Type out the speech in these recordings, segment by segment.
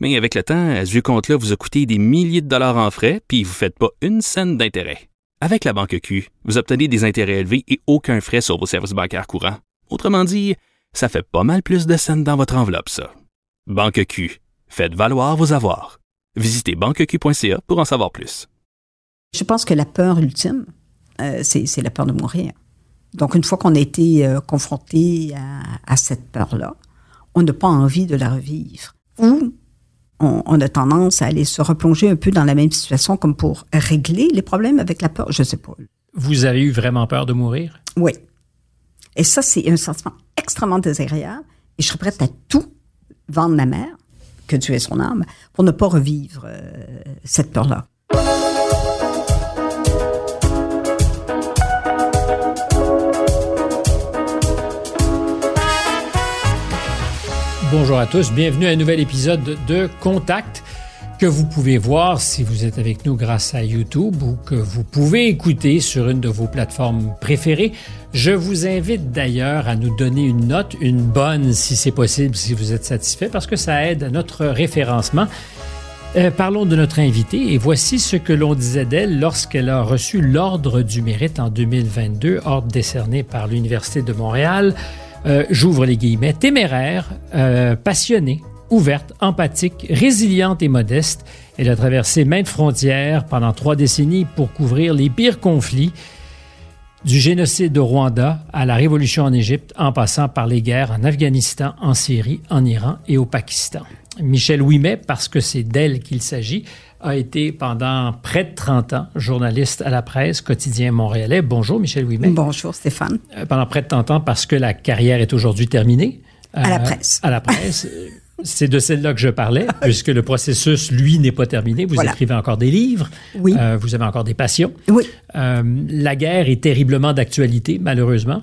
Mais avec le temps, à ce compte-là vous a coûté des milliers de dollars en frais, puis vous ne faites pas une scène d'intérêt. Avec la Banque Q, vous obtenez des intérêts élevés et aucun frais sur vos services bancaires courants. Autrement dit, ça fait pas mal plus de scènes dans votre enveloppe, ça. Banque Q. Faites valoir vos avoirs. Visitez banqueq.ca pour en savoir plus. Je pense que la peur ultime, euh, c'est c'est la peur de mourir. Donc, une fois qu'on a été euh, confronté à, à cette peur-là, on n'a pas envie de la revivre. Ou on, on a tendance à aller se replonger un peu dans la même situation comme pour régler les problèmes avec la peur. Je sais pas. Vous avez eu vraiment peur de mourir? Oui. Et ça, c'est un sentiment extrêmement désagréable. Et je serais prête à tout vendre ma mère, que Dieu ait son âme, pour ne pas revivre euh, cette peur-là. Bonjour à tous, bienvenue à un nouvel épisode de Contact que vous pouvez voir si vous êtes avec nous grâce à YouTube ou que vous pouvez écouter sur une de vos plateformes préférées. Je vous invite d'ailleurs à nous donner une note, une bonne si c'est possible, si vous êtes satisfait, parce que ça aide à notre référencement. Euh, parlons de notre invitée et voici ce que l'on disait d'elle lorsqu'elle a reçu l'Ordre du Mérite en 2022, ordre décerné par l'Université de Montréal. Euh, J'ouvre les guillemets, téméraire, euh, passionnée, ouverte, empathique, résiliente et modeste. Elle a traversé maintes frontières pendant trois décennies pour couvrir les pires conflits, du génocide au Rwanda à la révolution en Égypte, en passant par les guerres en Afghanistan, en Syrie, en Iran et au Pakistan. Michel Ouimet, parce que c'est d'elle qu'il s'agit, a été pendant près de 30 ans journaliste à la presse quotidien montréalais. Bonjour Michel Ouimet. Bonjour Stéphane. Euh, Pendant près de 30 ans parce que la carrière est aujourd'hui terminée. À la Euh, presse. À la presse. C'est de celle-là que je parlais, puisque le processus, lui, n'est pas terminé. Vous Voilà. écrivez encore des livres. Oui. Euh, vous avez encore des passions. Oui. Euh, la guerre est terriblement d'actualité, malheureusement,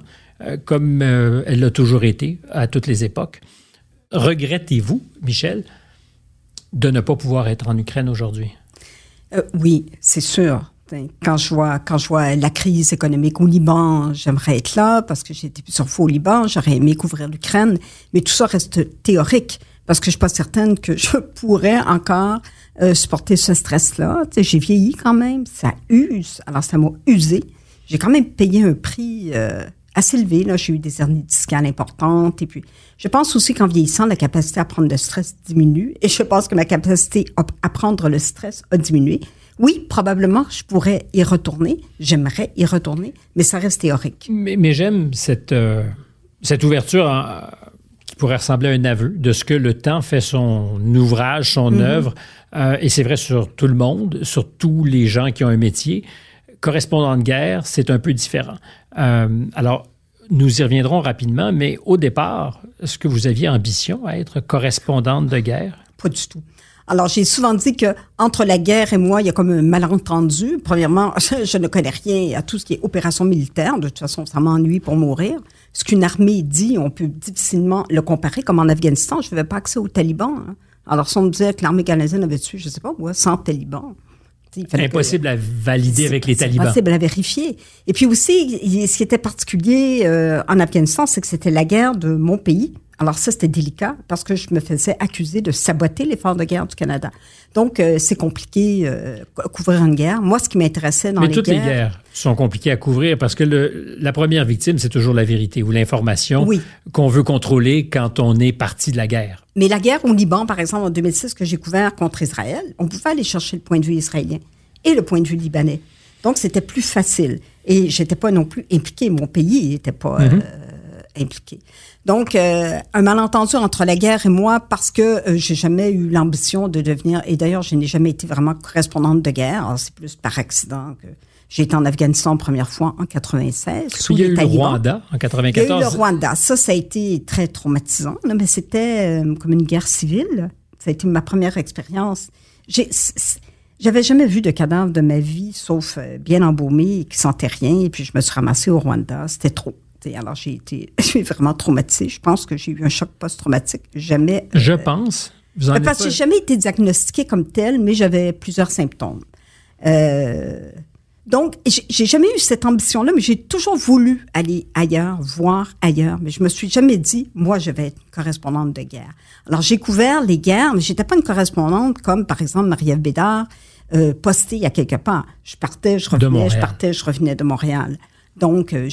comme elle l'a toujours été à toutes les époques. Regrettez-vous, Michel, de ne pas pouvoir être en Ukraine aujourd'hui? Euh, oui, c'est sûr. Quand je, vois, quand je vois la crise économique au Liban, j'aimerais être là parce que j'ai été plusieurs fois au Liban, j'aurais aimé couvrir l'Ukraine, mais tout ça reste théorique parce que je suis pas certaine que je pourrais encore euh, supporter ce stress-là. J'ai vieilli quand même, ça use, alors ça m'a usé. J'ai quand même payé un prix euh, assez élevé. Là, J'ai eu des hernies discales importantes et puis je pense aussi qu'en vieillissant, la capacité à prendre le stress diminue et je pense que ma capacité à- prendre le stress a diminué. Oui, probablement, je pourrais y retourner. J'aimerais y retourner, mais ça reste théorique. Mais, mais j'aime cette, euh, cette ouverture en- qui pourrait ressembler à un aveu de ce que le temps fait son ouvrage, son œuvre. Euh, et c'est vrai sur tout le monde, sur tous les gens qui ont un métier. Correspondant de guerre, c'est un peu différent. Euh, alors, nous y reviendrons rapidement, mais au départ, est-ce que vous aviez ambition à être correspondante de guerre? Pas du tout. Alors, j'ai souvent dit que entre la guerre et moi, il y a comme un malentendu. Premièrement, je ne connais rien à tout ce qui est opération militaire. De toute façon, ça m'ennuie pour mourir. Ce qu'une armée dit, on peut difficilement le comparer. Comme en Afghanistan, je n'avais pas accès aux talibans. hein. Alors, si on me disait que l'armée canadienne avait tué, je sais pas, moi, 100 talibans. Que- Impossible à valider C'est- avec les c'est talibans. impossible à vérifier. Et puis aussi, ce qui était particulier euh, en Afghanistan, c'est que c'était la guerre de mon pays. Alors ça, c'était délicat parce que je me faisais accuser de saboter l'effort de guerre du Canada. Donc, euh, c'est compliqué euh, cou- couvrir une guerre. Moi, ce qui m'intéressait dans Mais les toutes guerres... les guerres sont compliquées à couvrir parce que le- la première victime, c'est toujours la vérité ou l'information Oui. qu'on veut contrôler quand on est parti de la guerre. Mais la guerre au Liban, par exemple, en 2006, que j'ai couvert contre Israël, on pouvait aller chercher le point de vue israélien et le point de vue libanais. Donc, c'était plus facile. Et j'étais pas non plus impliquée. Mon pays n'était pas euh, impliqué. Donc, euh, un malentendu entre la guerre et moi parce que euh, j'ai jamais eu l'ambition de devenir, et d'ailleurs, je n'ai jamais été vraiment correspondante de guerre. C'est plus par accident que j'ai été en Afghanistan la première fois en 96. sous il y a eu le. Rwanda en Il y a eu 94. le Rwanda. Ça, ça a été très traumatisant, mais c'était euh, comme une guerre civile. Ça a été ma première expérience. J'ai- J'avais jamais vu de cadavre de ma vie, sauf euh, bien embaumé qui sentait rien. Et puis je me suis ramassée au Rwanda. C'était trop. Alors j'ai été, vraiment traumatisée. Je pense que j'ai eu un choc post-traumatique. Jamais. Je pense. Vous en parce que j'ai jamais été diagnostiquée comme telle, mais j'avais plusieurs symptômes. Euh, donc, j'ai jamais eu cette ambition-là, mais j'ai toujours voulu aller ailleurs, voir ailleurs. Mais je me suis jamais dit, moi, je vais être correspondante de guerre. Alors, j'ai couvert les guerres, mais j'étais pas une correspondante comme, par exemple, Marie-Ève Bédard, euh, postée à quelque part. Je partais, je revenais, je partais, je revenais de Montréal. Donc, euh,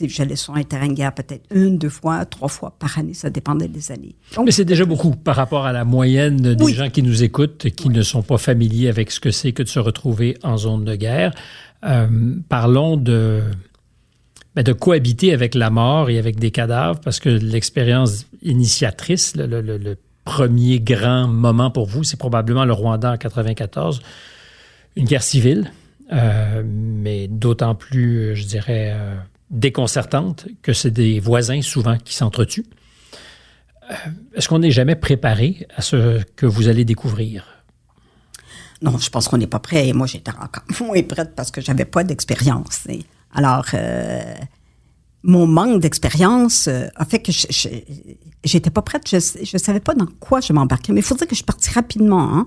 j'allais sur un terrain de guerre peut-être une, deux fois, trois fois par année. Ça dépendait des années. Mais c'est déjà beaucoup par rapport à la moyenne des gens qui nous écoutent, qui ne sont pas familiers avec ce que c'est que de se retrouver en zone de guerre. Euh, parlons de, ben, de cohabiter avec la mort et avec des cadavres, parce que l'expérience initiatrice, le, premier grand moment pour vous, c'est probablement le Rwanda en 94, une guerre civile, euh, mais d'autant plus, je dirais, euh, déconcertante que c'est des voisins souvent qui s'entretuent. Est-ce qu'on n'est jamais préparé à ce que vous allez découvrir? Non, je pense qu'on n'est pas prêt. Et moi, j'étais encore moins prête parce que j'avais pas d'expérience. Alors, euh, mon manque d'expérience euh, a fait que j'étais pas prête. Je ne savais pas dans quoi je m'embarquais. Mais il faudrait que je parte rapidement. Hein.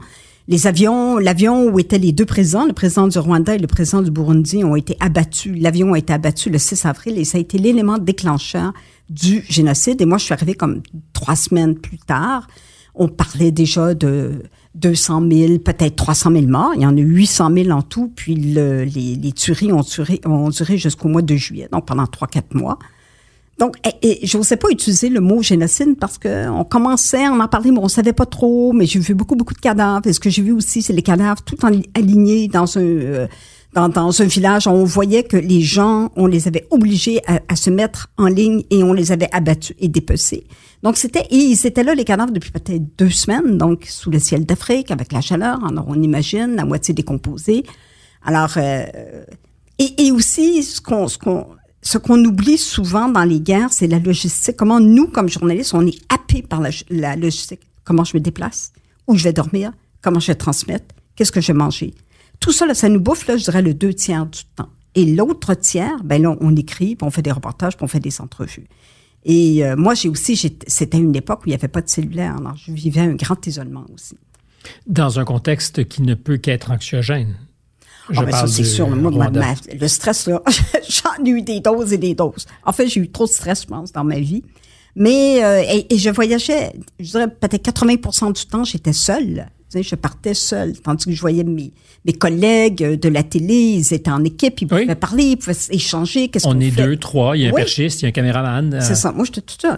Les avions, l'avion où étaient les deux présidents, le président du Rwanda et le président du Burundi, ont été abattus. L'avion a été abattu le 6 avril et ça a été l'élément déclencheur du génocide. Et moi, je suis arrivée comme trois semaines plus tard. On parlait déjà de 200 000, peut-être 300 000 morts. Il y en a eu 800 000 en tout. Puis les, tueries ont duré jusqu'au mois de juillet, donc pendant 3-4 mois. Donc, et, je n'osais pas utiliser le mot génocide parce qu'on commençait, on en parlait, mais on savait pas trop. Mais j'ai vu beaucoup, beaucoup de cadavres. Et ce que j'ai vu aussi, c'est les cadavres tout en, alignés dans un, euh, dans, dans, un village. On voyait que les gens, on les avait obligés à, à, se mettre en ligne et on les avait abattus et dépecés. Donc, c'était, et ils étaient là, les cadavres, depuis peut-être deux semaines, donc sous le ciel d'Afrique, avec la chaleur, on imagine, la moitié décomposée. Alors, euh, et, et, aussi, ce qu'on, ce qu'on, ce qu'on oublie souvent dans les guerres, c'est la logistique. Comment nous, comme journalistes, on est happés par la, logistique. Comment je me déplace, où je vais dormir, comment je vais transmettre, qu'est-ce que je vais manger. Tout ça, ça nous bouffe, là, je dirais, le deux tiers du temps. Et l'autre tiers, ben là, on écrit, on fait des reportages, puis on fait des entrevues. Et euh, moi, j'ai aussi, c'était une époque où il n'y avait pas de cellulaire, alors je vivais un grand isolement aussi. Dans un contexte qui ne peut qu'être anxiogène. Je ah, ben ça, c'est sûr. Moi, le stress, là, j'en ai eu des doses et des doses. En fait, j'ai eu trop de stress, je pense, dans ma vie. Mais, euh, et, et, je voyageais, je dirais peut-être 80% du temps, j'étais seule je partais seule, tandis que je voyais mes, mes collègues de la télé, ils étaient en équipe, ils pouvaient parler, ils pouvaient échanger. Qu'est-ce On est deux, trois, il y a un perchiste, il y a un caméraman. Euh. C'est ça. Moi, j'étais toute seule.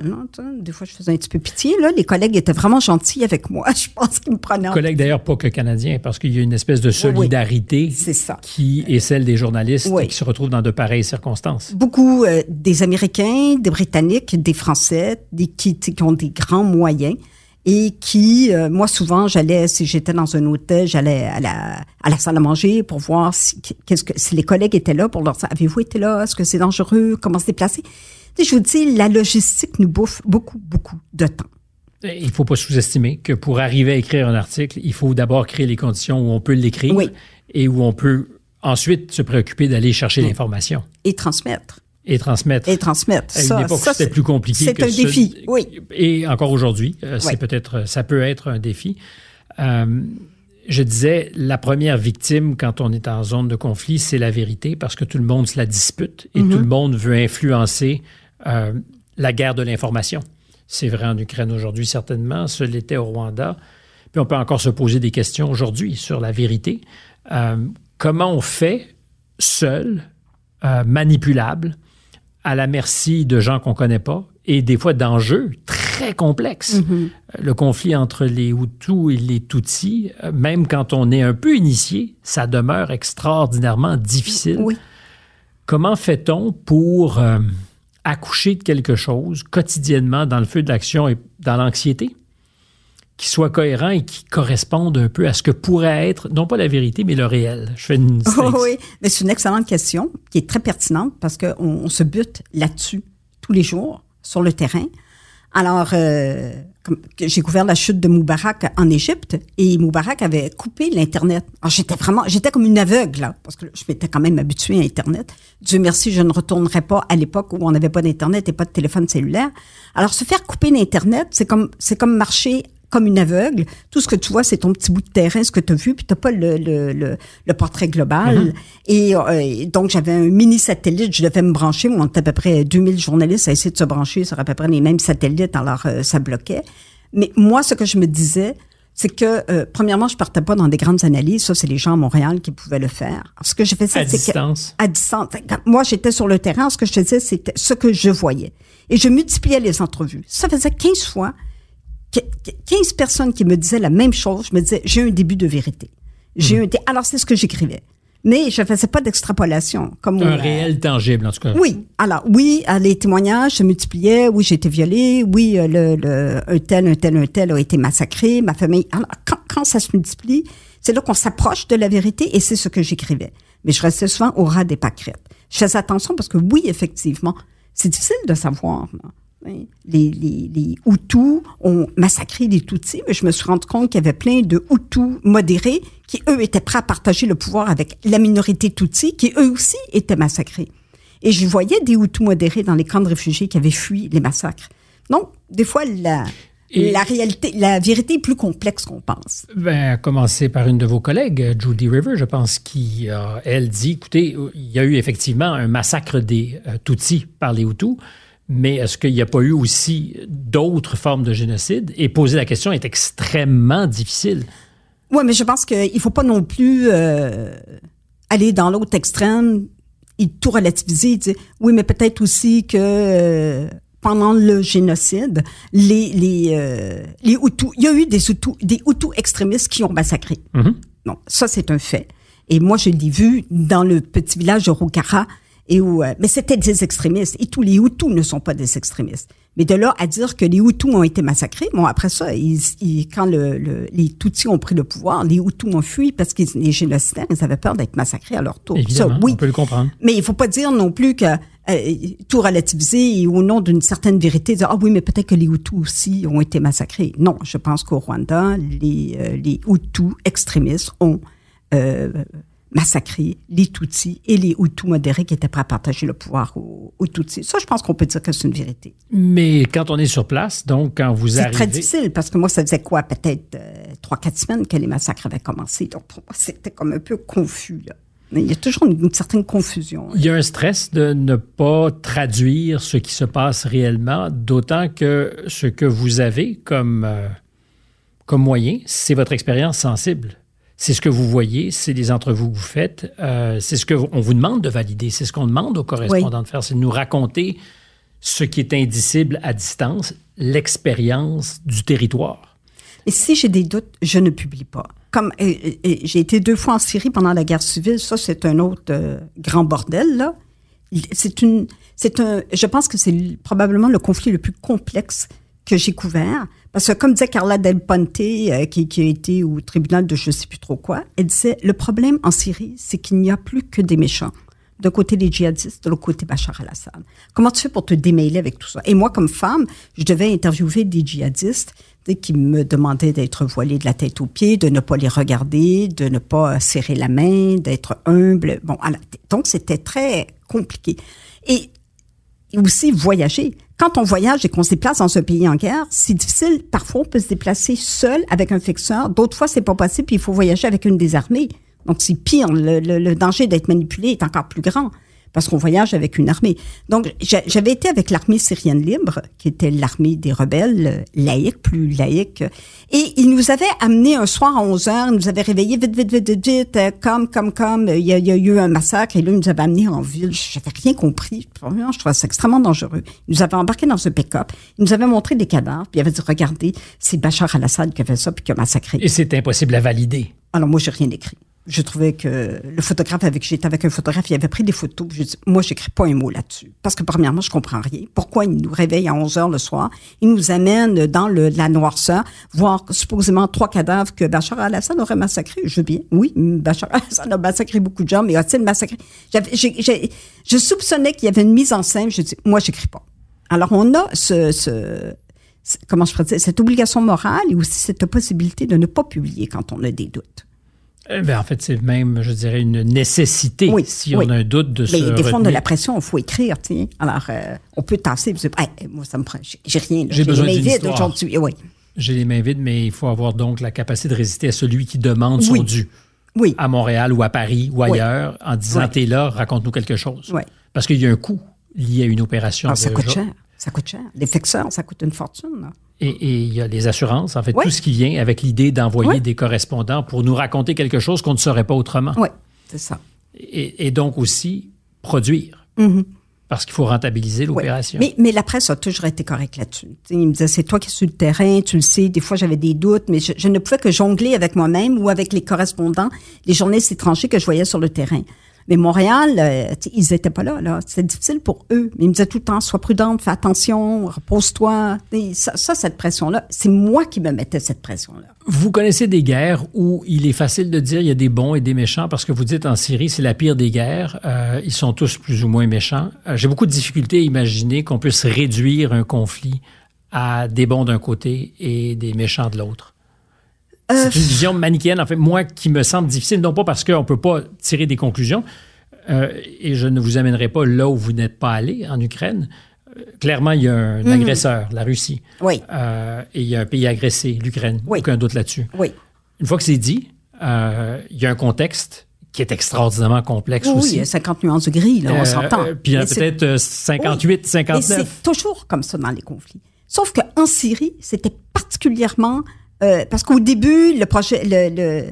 Des fois, je faisais un petit peu pitié. Là. Les collègues étaient vraiment gentils avec moi. Je pense qu'ils me prenaient. Collègues d'ailleurs pas que canadiens, parce qu'il y a une espèce de solidarité ça. qui est celle des journalistes qui se retrouvent dans de pareilles circonstances. Beaucoup euh, des Américains, des Britanniques, des Français, des, qui ont des grands moyens et qui, euh, moi souvent, j'allais, si j'étais dans un hôtel, j'allais à la, à la salle à manger pour voir si, qu'est-ce que, si les collègues étaient là pour leur dire, avez-vous été là? Est-ce que c'est dangereux? Comment se déplacer? je vous dis, la logistique nous bouffe beaucoup, beaucoup de temps. Il ne faut pas sous-estimer que pour arriver à écrire un article, il faut d'abord créer les conditions où on peut l'écrire et où on peut ensuite se préoccuper d'aller chercher l'information. Et transmettre. Et transmettre. Et transmettre. À une époque, c'était plus compliqué. C'est un défi, oui. Et encore aujourd'hui, euh, c'est peut-être, ça peut être un défi. Euh, je disais, la première victime quand on est en zone de conflit, c'est la vérité, parce que tout le monde se la dispute et tout le monde veut influencer euh, la guerre de l'information. C'est vrai en Ukraine aujourd'hui, certainement. Ce l'était au Rwanda. Puis on peut encore se poser des questions aujourd'hui sur la vérité. comment on fait seul, manipulable, à la merci de gens qu'on connaît pas et des fois d'enjeux très complexes. Mm-hmm. Le conflit entre les Hutus et les Tutsis, euh, même quand on est un peu initié, ça demeure extraordinairement difficile. Oui. Comment fait-on pour euh, accoucher de quelque chose quotidiennement dans le feu de l'action et dans l'anxiété? Qui soit cohérent et qui corresponde un peu à ce que pourrait être, non pas la vérité, mais le réel. Je fais une oui, mais c'est une excellente question qui est très pertinente parce qu'on on se bute là-dessus tous les jours sur le terrain. Alors, euh, j'ai couvert la chute de Moubarak en Égypte et Moubarak avait coupé l'Internet. Alors, j'étais vraiment, j'étais comme une aveugle, là, parce que je m'étais quand même habituée à Internet. Dieu merci, je ne retournerai pas à l'époque où on n'avait pas d'Internet et pas de téléphone cellulaire. Alors, se faire couper l'Internet, c'est comme, c'est comme marcher comme une aveugle. Tout ce que tu vois, c'est ton petit bout de terrain, ce que tu as vu, puis tu pas le, le, le, le portrait global. et, euh, et donc, j'avais un mini satellite, je devais me brancher. Moi, on était à peu près 2000 journalistes à essayer de se brancher sur à peu près les mêmes satellites, alors euh, ça bloquait. Mais moi, ce que je me disais, c'est que, euh, premièrement, je partais pas dans des grandes analyses. Ça, c'est les gens à Montréal qui pouvaient le faire. Alors, ce que je faisais, À c'est que distance. à distance. Moi, j'étais sur le terrain, ce que je te disais, c'était ce que je voyais. Et je multipliais les entrevues. Ça faisait 15 fois, que- que- 15 personnes qui me disaient la même chose. Je me disais, j'ai un début de vérité. J'ai un dé- Alors, c'est ce que j'écrivais. Mais je faisais pas d'extrapolation. Comme Un on- réel tangible, en tout cas. oui. Alors, oui, euh, les témoignages se multipliaient. Oui, j'ai été violée. Oui, euh, le, le, un tel, un tel, un tel a été massacré. Ma famille. Alors, quand, quand ça se multiplie, c'est là qu'on s'approche de la vérité et c'est ce que j'écrivais. Mais je restais souvent au ras des pâquerettes. Je faisais attention parce que oui, effectivement, c'est difficile de savoir. là. Les, les, les Hutus ont massacré les Tutsis, mais je me suis rendu compte qu'il y avait plein de Hutus modérés qui, eux, étaient prêts à partager le pouvoir avec la minorité Tutsi, qui, eux aussi, étaient massacrés. Et je voyais des Hutus modérés dans les camps de réfugiés qui avaient fui les massacres. Donc, des fois, la, Et- la réalité, la vérité est plus complexe qu'on pense. Ben, à commencer par une de vos collègues, Judy River, je pense, qui, euh, elle, dit, écoutez, il y a eu effectivement un massacre des euh, Tutsis par les Hutus, mais est-ce qu'il n'y a pas eu aussi d'autres formes de génocide? Et poser la question est extrêmement difficile. Oui, mais je pense qu'il faut pas non plus euh, aller dans l'autre extrême et tout relativiser. dire, oui, mais peut-être aussi que euh, pendant le génocide, les les euh, les Hutus, il y a eu des Hutus, des Hutus extrémistes qui ont massacré. Mhm. Non, ça c'est un fait. Et moi, je l'ai vu dans le petit village de Rokara, et où, euh, mais c'était des extrémistes. Et tous les Hutus ne sont pas des extrémistes. Mais de là à dire que les Hutus ont été massacrés, bon, après ça, ils, ils- quand le, le- les Tutsis ont pris le pouvoir, les Hutus ont fui parce que les génocidaires, ils avaient peur d'être massacrés à leur tour. Évidemment, Ça, oui. on peut le comprendre. Mais il faut pas dire non plus que euh, tout relativiser et au nom d'une certaine vérité, dire ah oui, mais peut-être que les Hutus aussi ont été massacrés. Non, je pense qu'au Rwanda, les, euh, les Hutus extrémistes ont euh, massacré les Tutsis et les Hutus modérés qui étaient prêts à partager le pouvoir aux, aux Tutsis. Ça, je pense qu'on peut dire que c'est une vérité. Mais quand on est sur place, donc quand vous C'est arrivez... très difficile parce que moi, ça faisait quoi, peut-être euh, trois, quatre semaines que les massacres avaient commencé. Donc, pour moi, c'était comme un peu confus. Là. Il y a toujours une, une certaine confusion. Il y a un stress de ne pas traduire ce qui se passe réellement, d'autant que ce que vous avez comme, euh, comme moyen, c'est votre expérience sensible. C'est ce que vous voyez, c'est les entrevues que vous faites, euh, c'est ce qu'on vous demande de valider, c'est ce qu'on demande aux correspondants de faire, c'est de nous raconter ce qui est indicible à distance, l'expérience du territoire. Et si j'ai des doutes, je ne publie pas. Comme j'ai été deux fois en Syrie pendant la guerre civile, ça c'est un autre euh, grand bordel là. C'est une, c'est un, je pense que c'est probablement le conflit le plus complexe que j'ai couvert. Parce que comme disait Carla Del Ponte, euh, qui, qui a été au tribunal de je sais plus trop quoi, elle disait le problème en Syrie, c'est qu'il n'y a plus que des méchants. D'un côté les djihadistes, de l'autre côté Bachar al-Assad. Comment tu fais pour te démêler avec tout ça? Et moi, comme femme, je devais interviewer des djihadistes qui me demandaient d'être voilée de la tête aux pieds, de ne pas les regarder, de ne pas serrer la main, d'être humble. Bon, la- donc c'était très compliqué. Et aussi voyager. Quand on voyage et qu'on se déplace dans un pays en guerre, c'est difficile. Parfois, on peut se déplacer seul avec un fixeur. D'autres fois, c'est pas possible, il faut voyager avec une des armées. Donc, c'est pire. Le danger d'être manipulé est encore plus grand parce qu'on voyage avec une armée. Donc, j'a- j'avais été avec l'armée syrienne libre, qui était l'armée des rebelles, euh, laïque, plus laïque. Et ils nous avaient amenés un soir à 11 heures, ils nous avaient réveillés vite, vite, vite, vite, vite, euh, comme, comme, comme, euh, il y, a, il y a eu un massacre, et là, ils nous avaient amenés en ville. J'avais rien compris. Je trouvais ça extrêmement dangereux. Ils nous avaient embarqués dans un pick-up, ils nous avaient montré des cadavres, puis ils avaient dit, regardez, c'est Bachar al-Assad qui a fait ça, puis qui a massacré. Et c'est impossible à valider. Alors moi, j'ai rien écrit. Je trouvais que le photographe avec j'étais avec un photographe, il avait pris des photos. Je dis, moi, j'écris pas un mot là-dessus. Parce que premièrement, je comprends rien. Pourquoi il nous réveille à 11 heures le soir? Il nous amène dans le, la noirceur, voir supposément trois cadavres que Bachar al-Assad aurait massacrés. Je veux bien. Oui, Bachar al-Assad a massacré beaucoup de gens, mais a-t-il massacré? J'avais- j'ai- j'ai- je soupçonnais qu'il y avait une mise en scène. Je dis, moi, j'écris pas. Alors, on a ce, ce comment je pourrais dire, cette obligation morale et aussi cette possibilité de ne pas publier quand on a des doutes. Eh ben, en fait, c'est même, je dirais, une nécessité oui, si on a un doute de Mais se des fois, on a la pression, il faut écrire. sais. Alors, euh, on peut tasser. Hey, moi, ça me prend. J'ai rien. J'ai besoin les mains vides aujourd'hui. Oui. J'ai les mains vides, mais il faut avoir donc la capacité de résister à celui qui demande son dû. Oui. À Montréal ou à Paris ou ailleurs, en disant T'es là, raconte-nous quelque chose. Oui. Parce qu'il y a un coût lié à une opération. Ah, ça coûte cher. Ça coûte cher. Les ça coûte une fortune. Là. Et, il y a les assurances, en fait, tout ce qui vient avec l'idée d'envoyer des correspondants pour nous raconter quelque chose qu'on ne saurait pas autrement. Oui, c'est ça. Et, donc aussi produire. Mm-hmm. Parce qu'il faut rentabiliser l'opération. Mais, mais, la presse a toujours été correcte là-dessus. Il me disait, c'est toi qui es sur le terrain, tu le sais. Des fois, j'avais des doutes, mais je, je ne pouvais que jongler avec moi-même ou avec les correspondants, les journalistes étrangers que je voyais sur le terrain. Mais Montréal, euh, ils n'étaient pas là. là. C'était difficile pour eux. Ils me disaient tout le temps, sois prudente, fais attention, repose-toi. Ça, ça, cette pression-là, c'est moi qui me mettais cette pression-là. Vous connaissez des guerres où il est facile de dire il y a des bons et des méchants parce que vous dites en Syrie, c'est la pire des guerres. Euh, ils sont tous plus ou moins méchants. Euh, j'ai beaucoup de difficultés à imaginer qu'on puisse réduire un conflit à des bons d'un côté et des méchants de l'autre. C'est une vision manichéenne, en fait, moi, qui me semble difficile, non pas parce qu'on ne peut pas tirer des conclusions, euh, et je ne vous amènerai pas là où vous n'êtes pas allé, en Ukraine. Euh, clairement, il y a un mhm. agresseur, la Russie. Oui. Euh, et il y a un pays agressé, l'Ukraine. Oui. Aucun doute là-dessus. Oui. Une fois que c'est dit, il y a un contexte qui est extraordinairement complexe aussi. Oui, il y a 50 nuances de gris, là, on s'entend. puis il y a peut-être 58, 59. c'est toujours comme ça dans les conflits. Sauf qu'en Syrie, c'était particulièrement euh, parce qu'au début, le projet, le,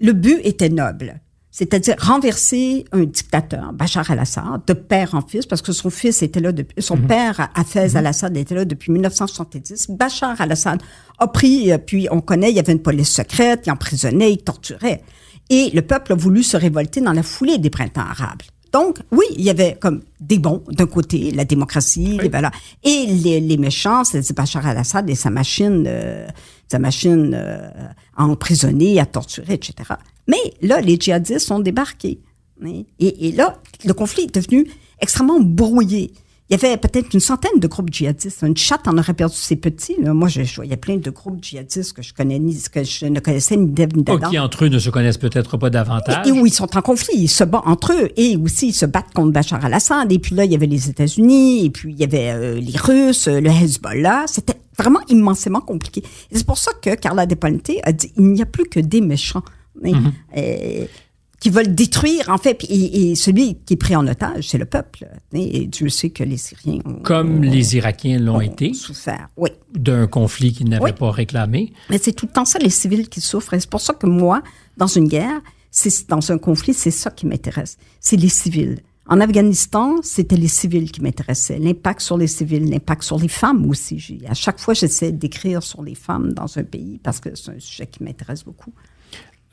le, but était noble. C'est-à-dire renverser un dictateur, Bachar al-Assad, de père en fils, parce que son fils était là depuis, son mhm. père, Hafez mhm. al-Assad, était là depuis 1970. Bachar al-Assad a pris, euh, puis on connaît, il y avait une police secrète, il emprisonnait, il torturait. Et le peuple a voulu se révolter dans la foulée des printemps arabes. Donc, oui, il y avait comme des bons d'un côté, la démocratie, les valeurs, et les, les méchants, c'est Bachar al-Assad et sa machine, euh, sa machine euh, à emprisonner, à torturer, etc. Mais là, les djihadistes sont débarqués. Et, et là, le conflit est devenu extrêmement brouillé il y avait peut-être une centaine de groupes djihadistes. Une chatte en aurait perdu ses petits. Moi, je, voyais plein de groupes djihadistes que je, connais, ni, que je ne connaissais ni d'Ev ni d'Adam. qui, entre eux, ne se connaissent peut-être pas davantage. Et, où ils sont en conflit. Ils se battent entre eux. Et aussi, ils se battent contre Bachar al-Assad. Et puis là, il y avait les États-Unis. Et puis, il y avait euh, les Russes, le Hezbollah. C'était vraiment immensément compliqué. C'est pour ça que Carla Deponte a dit, il n'y a plus que des méchants. Mm-hmm qui veulent détruire, en fait. Et, celui qui est pris en otage, c'est le peuple. Et Dieu sait que les Syriens ont, Comme les Irakiens l'ont été. Souffert, oui. D'un conflit qu'ils n'avaient pas réclamé. Mais c'est tout le temps ça, les civils qui souffrent. Et c'est pour ça que moi, dans une guerre, c'est dans un conflit, c'est ça qui m'intéresse. C'est les civils. En Afghanistan, c'était les civils qui m'intéressaient. L'impact sur les civils, l'impact sur les femmes aussi. À chaque fois, j'essaie d'écrire sur les femmes dans un pays parce que c'est un sujet qui m'intéresse beaucoup.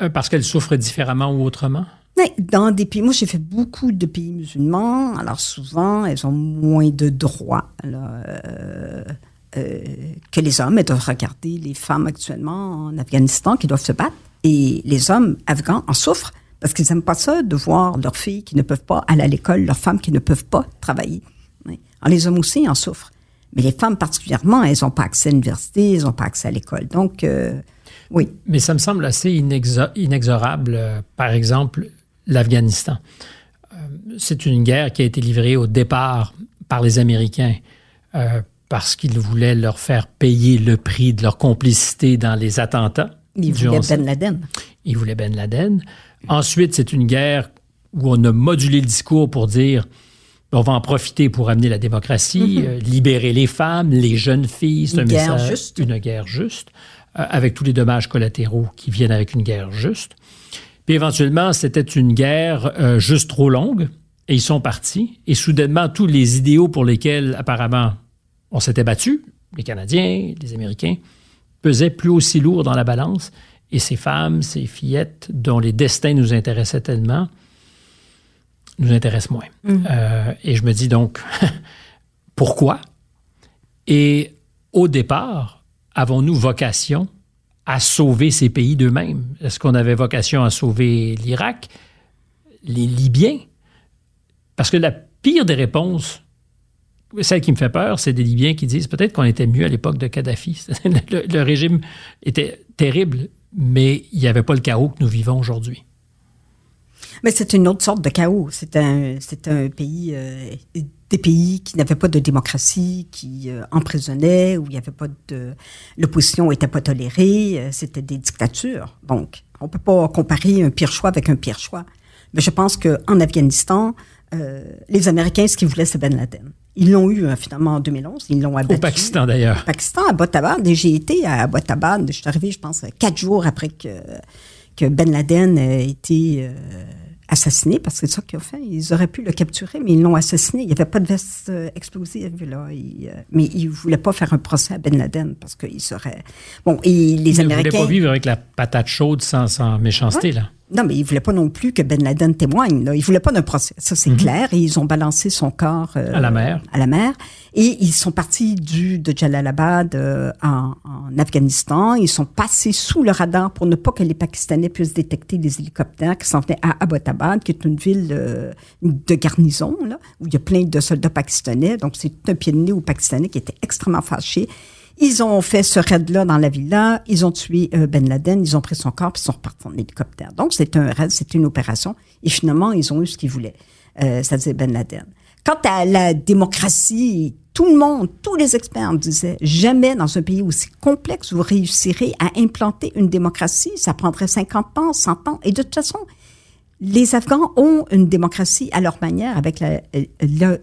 Euh, parce qu'elles souffrent différemment ou autrement? Mais dans des pays, moi j'ai fait beaucoup de pays musulmans, alors souvent elles ont moins de droits euh, euh, que les hommes. Elles doivent regarder les femmes actuellement en Afghanistan qui doivent se battre et les hommes afghans en souffrent parce qu'ils n'aiment pas ça de voir leurs filles qui ne peuvent pas aller à l'école, leurs femmes qui ne peuvent pas travailler. Alors, les hommes aussi en souffrent. Mais les femmes particulièrement, elles n'ont pas accès à l'université, elles n'ont pas accès à l'école. Donc, oui. Mais ça me semble assez inexorable, euh, par exemple, l'Afghanistan. Euh, c'est une guerre qui a été livrée au départ par les Américains euh, parce qu'ils voulaient leur faire payer le prix de leur complicité dans les attentats. Ils voulaient Ben Laden. Ils voulaient Ben Laden. Ensuite, c'est une guerre où on a modulé le discours pour dire on va en profiter pour amener la démocratie, mm-hmm. libérer les femmes, les jeunes filles. C'est un guerre juste. Une guerre juste. Euh, avec tous les dommages collatéraux qui viennent avec une guerre juste. Puis éventuellement, c'était une guerre euh, juste trop longue, et ils sont partis. Et soudainement, tous les idéaux pour lesquels apparemment on s'était battu, les Canadiens, les Américains, pesaient plus aussi lourd dans la balance. Et ces femmes, ces fillettes dont les destins nous intéressaient tellement, nous intéressent moins. Mm. Euh, et je me dis donc, pourquoi? Et au départ, avons-nous vocation à sauver ces pays d'eux-mêmes? Est-ce qu'on avait vocation à sauver l'Irak, les Libyens? Parce que la pire des réponses celle qui me fait peur, c'est des Libyens qui disent peut-être qu'on était mieux à l'époque de Kadhafi. le, régime était terrible, mais il n'y avait pas le chaos que nous vivons aujourd'hui. Mais c'est une autre sorte de chaos. C'est un, c'est un pays, euh, des pays qui n'avaient pas de démocratie, qui euh, emprisonnaient, où il n'y avait pas de, l'opposition n'était pas tolérée. Euh, c'était des dictatures. Donc, on peut pas comparer un pire choix avec un pire choix. Mais je pense qu'en Afghanistan, euh, les Américains, ce qu'ils voulaient, c'est Ben Laden. Ils l'ont eu finalement en 2011. Ils l'ont abattu. Au Pakistan, d'ailleurs. Au Pakistan, à Abbottabad. Et j'ai été à Abbottabad. Je suis arrivé, je pense, quatre jours après que, que Ben Laden ait été assassiné, parce que c'est ça qu'ils ont fait. Ils auraient pu le capturer, mais ils l'ont assassiné. Il n'y avait pas de veste euh, explosive, là. Euh, mais ils ne voulaient pas faire un procès à Ben Laden, parce qu'il serait... Bon, et les Américains... Ils ne voulaient pas vivre avec la patate chaude sans, sans méchanceté, là. Non, mais ils voulaient pas non plus que Ben Laden témoigne. Là. Ils voulaient pas d'un procès. Ça, c'est mhm. clair. Et ils ont balancé son corps euh, à la mer. À la mer. Et ils sont partis du de Jalalabad euh, en, en, Afghanistan. Ils sont passés sous le radar pour ne pas que les Pakistanais puissent détecter les hélicoptères qui s'en venaient à Abbottabad, qui est une ville euh, de garnison, là, où il y a plein de soldats pakistanais. Donc, c'est un pied de nez aux Pakistanais qui étaient extrêmement fâchés. Ils ont fait ce raid-là dans la villa, ils ont tué euh, Ben Laden, ils ont pris son corps, puis ils sont repartis en hélicoptère. Donc, c'est un raid, c'est une opération. Et finalement, ils ont eu ce qu'ils voulaient, euh, c'est-à-dire Ben Laden. Quant à la démocratie, tout le monde, tous les experts disaient jamais dans un pays aussi complexe vous réussirez à implanter une démocratie. Ça prendrait 50 ans, 100 ans. Et de toute façon, les Afghans ont une démocratie à leur manière avec la, la,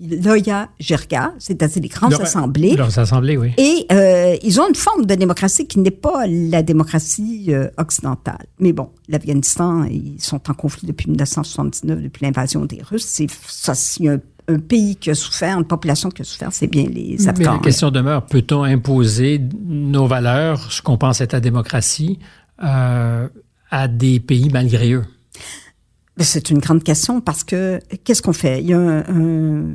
l'Oya Jirga, c'est-à-dire les grandes assemblées. Leurs assemblées, oui. Et euh, ils ont une forme de démocratie qui n'est pas la démocratie euh, occidentale. Mais bon, l'Afghanistan, ils sont en conflit depuis 1979, depuis l'invasion des Russes. C'est ça, si un, un, pays qui a souffert, une population qui a souffert, c'est bien les Afghans. Mais la question demeure, peut-on imposer nos valeurs, ce qu'on pense être la démocratie, euh, à des pays malgré eux? C'est une grande question parce que qu'est-ce qu'on fait? Il y a un,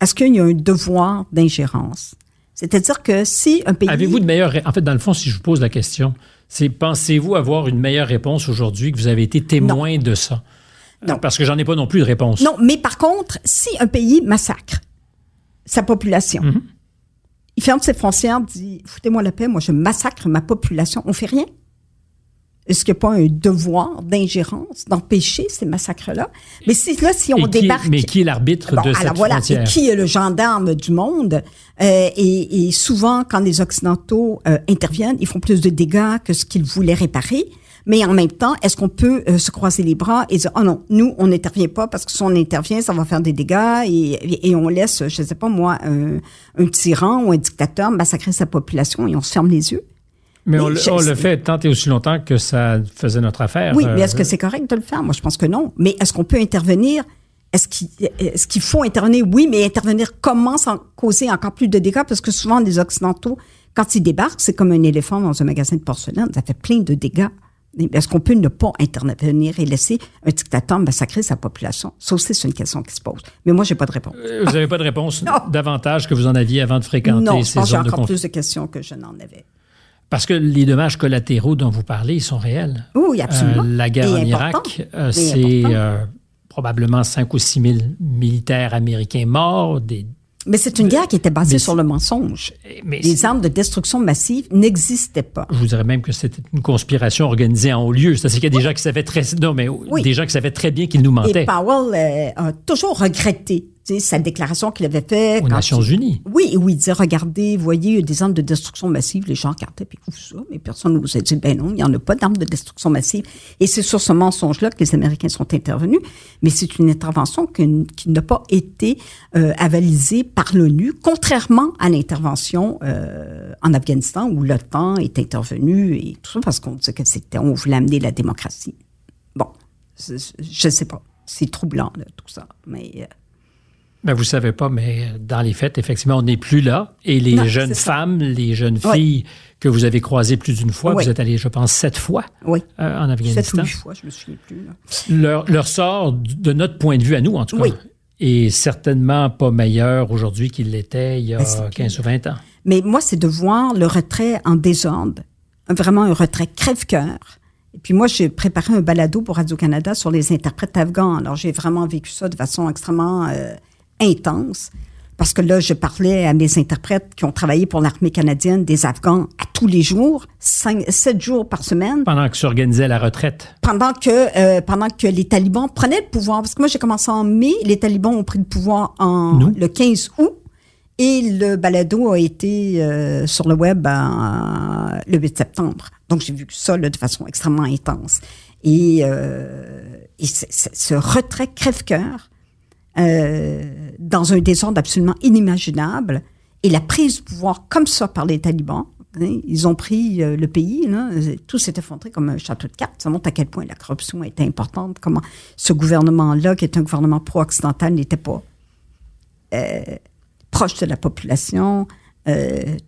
est-ce qu'il y a un devoir d'ingérence? C'est-à-dire que si un pays. Avez-vous de meilleures. En fait, dans le fond, si je vous pose la question, c'est pensez-vous avoir une meilleure réponse aujourd'hui que vous avez été témoin de ça? Non. Parce que j'en ai pas non plus de réponse. Non, mais par contre, si un pays massacre sa population, mm-hmm. il ferme ses frontières, dit foutez-moi la paix, moi je massacre ma population, on fait rien? Est-ce qu'il n'y a pas un devoir d'ingérence, d'empêcher ces massacres-là? Mais c'est là, si on débarque... mais qui est l'arbitre de cette voilà, frontière? qui est le gendarme du monde? Euh, et, souvent, quand les Occidentaux euh, interviennent, ils font plus de dégâts que ce qu'ils voulaient réparer. Mais en même temps, est-ce qu'on peut euh, se croiser les bras et dire, oh non, nous, on n'intervient pas parce que si on intervient, ça va faire des dégâts et, et on laisse, je ne sais pas moi, un, un tyran ou un dictateur massacrer sa population et on se ferme les yeux? Mais on, le fait tant et aussi longtemps que ça faisait notre affaire. Oui, mais est-ce que euh, c'est correct de le faire? Moi, je pense que non. Mais est-ce qu'on peut intervenir? Est-ce qu'il est faut intervenir? Oui, mais intervenir comment sans causer encore plus de dégâts? Parce que souvent, les Occidentaux, quand ils débarquent, c'est comme un éléphant dans un magasin de porcelaine. Ça fait plein de dégâts. Est-ce qu'on peut ne pas intervenir et laisser un dictateur massacrer sa population? Ça aussi, c'est une question qui se pose. Mais moi, j'ai pas de réponse. Euh, vous n'avez pas de réponse davantage que vous en aviez avant de fréquenter non, ces zones de Non, j'ai encore plus de questions que je n'en avais. Parce que les dommages collatéraux dont vous parlez, ils sont réels. Oui, absolument. Euh, la guerre en Irak, euh, c'est euh, probablement 5 ou 6 000 militaires américains morts, des mais c'est une guerre qui était basée sur le mensonge. les armes de destruction massive n'existaient pas. Je vous dirais même que c'était une conspiration organisée en haut lieu. C'est-à-dire qu'il y a des gens qui savaient très, non, mais des gens qui savaient très bien qu'ils nous mentaient. Et Powell a toujours regretté sa déclaration qu'il avait faite. Aux Nations Unies. Oui, où il disait, regardez, voyez, des armes de destruction massive, les gens regardaient, puis ça, mais personne ne vous a dit, ben non, il n'y en a pas d'armes de destruction massive. Et c'est sur ce mensonge-là que les Américains sont intervenus, mais c'est une intervention qui, n'a pas été euh, avalisée par l'ONU, contrairement à l'intervention euh, en Afghanistan, où l'OTAN est intervenu et tout ça, parce qu'on disait que c'était, on voulait amener la démocratie. Bon, je ne sais pas. C'est troublant, tout ça, mais... Euh, ben, vous savez pas, mais dans les faits, effectivement, on n'est plus là. Et les jeunes femmes, les jeunes filles que vous avez croisées plus d'une fois, vous êtes allé, je pense, sept fois euh, en Afghanistan. Sept ou huit fois, je me souviens plus. Leur, leur, sort, de notre point de vue à nous, en tout cas, est certainement pas meilleur aujourd'hui qu'il l'était il y a 15 ben, ou 20 ans. Mais moi, c'est de voir le retrait en désordre, vraiment un retrait crève-cœur. Et puis moi, j'ai préparé un balado pour Radio-Canada sur les interprètes afghans. Alors, j'ai vraiment vécu ça de façon extrêmement... Euh, intense. parce que là, je parlais à mes interprètes qui ont travaillé pour l'armée canadienne, des Afghans, à tous les jours, cinq, sept jours par semaine. Pendant que s'organisait la retraite. Pendant que, euh, pendant que les talibans prenaient le pouvoir. Parce que moi, j'ai commencé en mai, les talibans ont pris le pouvoir en le 15 août. Et le balado a été euh, sur le web en, le 8 septembre. Donc, j'ai vu ça là, de façon extrêmement intense. Et, euh, et ce retrait crève-cœur euh, dans un désordre absolument inimaginable. Et la prise du pouvoir comme ça par les talibans, hein, ils ont pris euh, le pays, là, tout s'est effondré comme un château de cartes. Ça montre à quel point la corruption était importante, comment ce gouvernement-là, qui est un gouvernement pro-occidental, n'était pas euh, proche de la population.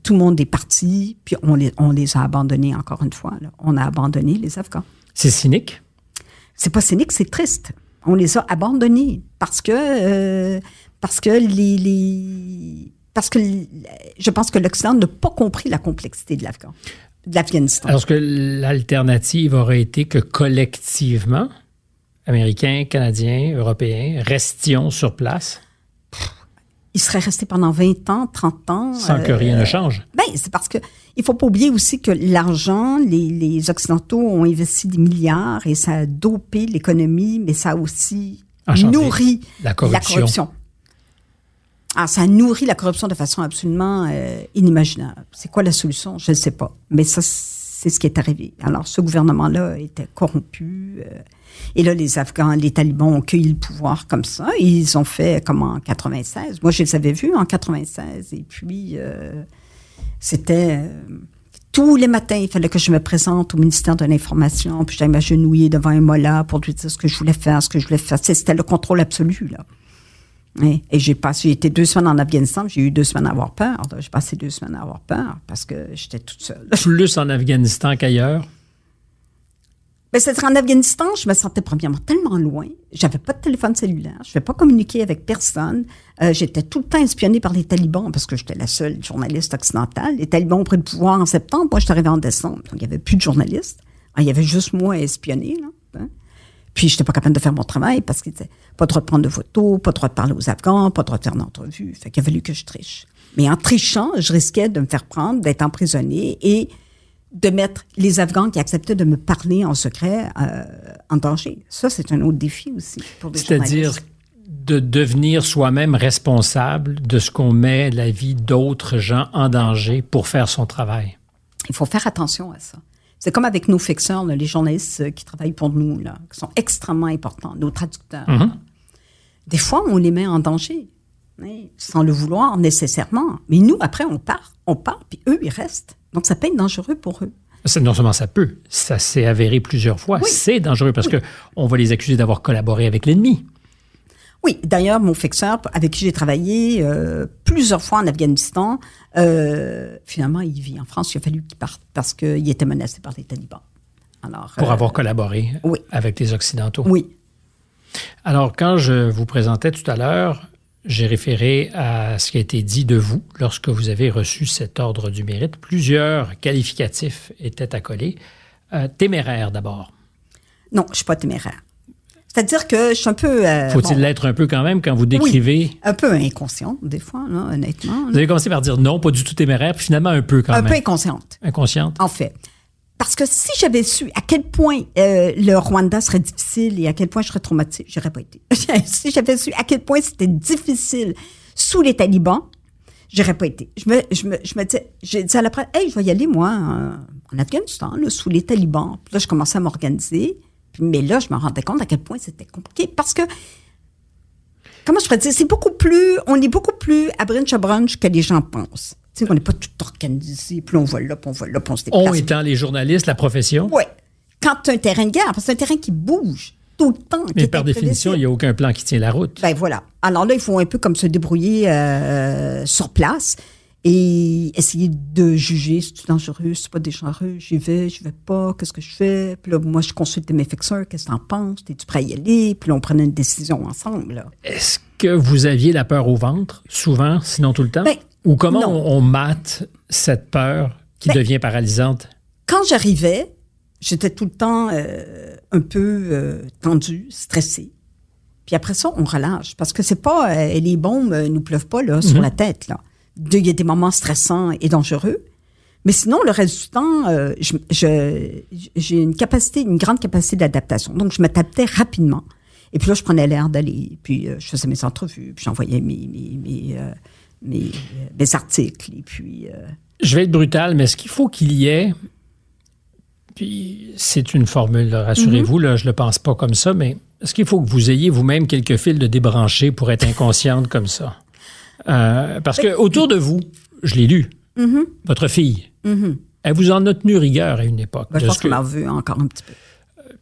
Tout le monde est parti, puis on les, on les a abandonnés encore une fois. Là. On a abandonné les Afghans. C'est cynique? C'est pas cynique, c'est triste on les a abandonnés parce que euh, les, parce que je pense que l'Occident n'a pas compris la complexité de l'Afghanistan. Alors que l'alternative aurait été que collectivement, Américains, Canadiens, Européens, restions sur place il serait resté pendant 20 ans, 30 ans. Sans que rien ne euh, change. Ben, c'est parce que il faut pas oublier aussi que l'argent, les, les, Occidentaux ont investi des milliards et ça a dopé l'économie, mais ça a aussi nourri la corruption. Ah, ça a nourri la corruption de façon absolument euh, inimaginable. C'est quoi la solution? Je ne sais pas. Mais ça, c'est ce qui est arrivé. Alors, ce gouvernement-là était corrompu. Euh, et là, les Afghans, les talibans ont cueilli le pouvoir comme ça. Ils ont fait comme en 96. Moi, je les avais vus en 96. Et puis, euh, c'était... Euh, tous les matins, il fallait que je me présente au ministère de l'Information, puis j'allais m'agenouiller devant un mollah pour lui dire ce que je voulais faire, ce que je voulais faire. C'était le contrôle absolu, là. Et j'ai passé, j'ai été deux semaines en Afghanistan, j'ai eu deux semaines à avoir peur. J'ai passé deux semaines à avoir peur parce que j'étais toute seule. Plus en Afghanistan qu'ailleurs? Mais ben, c'est en Afghanistan, je me sentais premièrement tellement loin. J'avais pas de téléphone cellulaire. Je ne pas communiquer avec personne. Euh, j'étais tout le temps espionnée par les talibans parce que j'étais la seule journaliste occidentale. Les talibans ont pris le pouvoir en septembre. Moi, je suis arrivée en décembre. Donc, il n'y avait plus de journalistes. Ah, il y avait juste moi à espionner. Là. Hein. Puis, je n'étais pas capable de faire mon travail parce qu'il n'était pas droit de prendre de photos, pas droit de parler aux Afghans, pas droit de faire d'entrevue. Fait qu'il a fallu que je triche. Mais en trichant, je risquais de me faire prendre, d'être emprisonnée et de mettre les Afghans qui acceptaient de me parler en secret euh, en danger. Ça, c'est un autre défi aussi pour des C'est-à-dire de devenir soi-même responsable de ce qu'on met la vie d'autres gens en danger pour faire son travail. Il faut faire attention à ça. C'est comme avec nos fictions, les journalistes euh, qui travaillent pour nous, là, qui sont extrêmement importants, nos traducteurs. Mm-hmm. Des fois, on les met en danger, sans le vouloir nécessairement. Mais nous, après, on part, on part, puis eux, ils restent. Donc, ça peut être dangereux pour eux. Non seulement ça peut, ça s'est avéré plusieurs fois. C'est dangereux parce qu'on que on va les accuser d'avoir collaboré avec l'ennemi. Oui, d'ailleurs, mon fixeur, avec qui j'ai travaillé euh, plusieurs fois en Afghanistan, euh, finalement, il vit en France. Il a fallu qu'il parte parce qu'il était menacé par les talibans. Alors, Pour avoir euh, collaboré avec les Occidentaux. Oui. Alors, quand je vous présentais tout à l'heure j'ai référé à ce qui a été dit de vous lorsque vous avez reçu cet ordre du mérite. Plusieurs qualificatifs étaient accolés. Euh, téméraire d'abord. Non, je ne suis pas téméraire. C'est-à-dire que je suis un peu. Euh, Faut-il l'être un peu quand même quand vous décrivez? Oui, un peu inconsciente, des fois, honnêtement. Vous avez commencé par dire non, pas du tout téméraire, puis finalement un peu quand même. Un peu inconsciente. Inconsciente? En fait. Parce que si j'avais su à quel point euh, le Rwanda serait difficile et à quel point je serais traumatisée, j'aurais pas été. si j'avais su à quel point c'était difficile sous les talibans, j'aurais pas été. Je me, je me, je me disais, j'ai dit à la presse, hey, je vais y aller, moi, en, Afghanistan, sous les talibans. Puis là, je commençais à m'organiser. Mais là, je me rendais compte à quel point c'était compliqué. Parce que, comment je pourrais dire, c'est beaucoup plus, on est beaucoup plus à brunch à brunch que les gens pensent. Tu sais, qu'on n'est pas tout organisé, puis on va là, puis on va là, puis on se déplace. On étant les journalistes, la profession? Oui. Quand tu as un terrain de guerre, parce que c'est un terrain qui bouge tout le temps. Mais par définition, il n'y a aucun plan qui tient la route. Ben voilà. Alors là, il faut un peu comme se débrouiller euh, sur place et essayer de juger si c'est dangereux, si c'est pas dangereux, j'y vais, je vais pas, qu'est-ce que je fais? Puis là, moi, je consulte mes fixeurs, qu'est-ce que t'en penses, es-tu prêt à y aller? Puis là, on prenait une décision ensemble. Est-ce que vous aviez la peur au ventre, souvent, sinon tout le temps? Ben, ou comment on, mate cette peur qui ben, devient paralysante? Quand j'arrivais, j'étais tout le temps euh, un peu euh, tendue, stressée. Puis après ça, on relâche. Parce que c'est pas euh, les bombes nous pleuvent pas là, sur la tête. Là. Il y a des moments stressants et dangereux. Mais sinon, le reste du temps, euh, je- je- j'ai une capacité, une grande capacité d'adaptation. Donc, je m'adaptais rapidement. Et puis là, je prenais l'air d'aller. Puis euh, je faisais mes entrevues. Puis j'envoyais mes, mes, mes, euh, mes, mes articles. Et puis... Je vais être brutal, mais est-ce qu'il faut qu'il y ait. Puis c'est une formule, rassurez-vous, là, je ne le pense pas comme ça, mais est-ce qu'il faut que vous ayez vous-même quelques fils de débranchés pour être inconsciente comme ça? Euh, parce que autour de vous, je l'ai lu, votre fille, elle vous en a tenu rigueur à une époque. ben, je pense que- qu'on m'en veut encore un petit peu.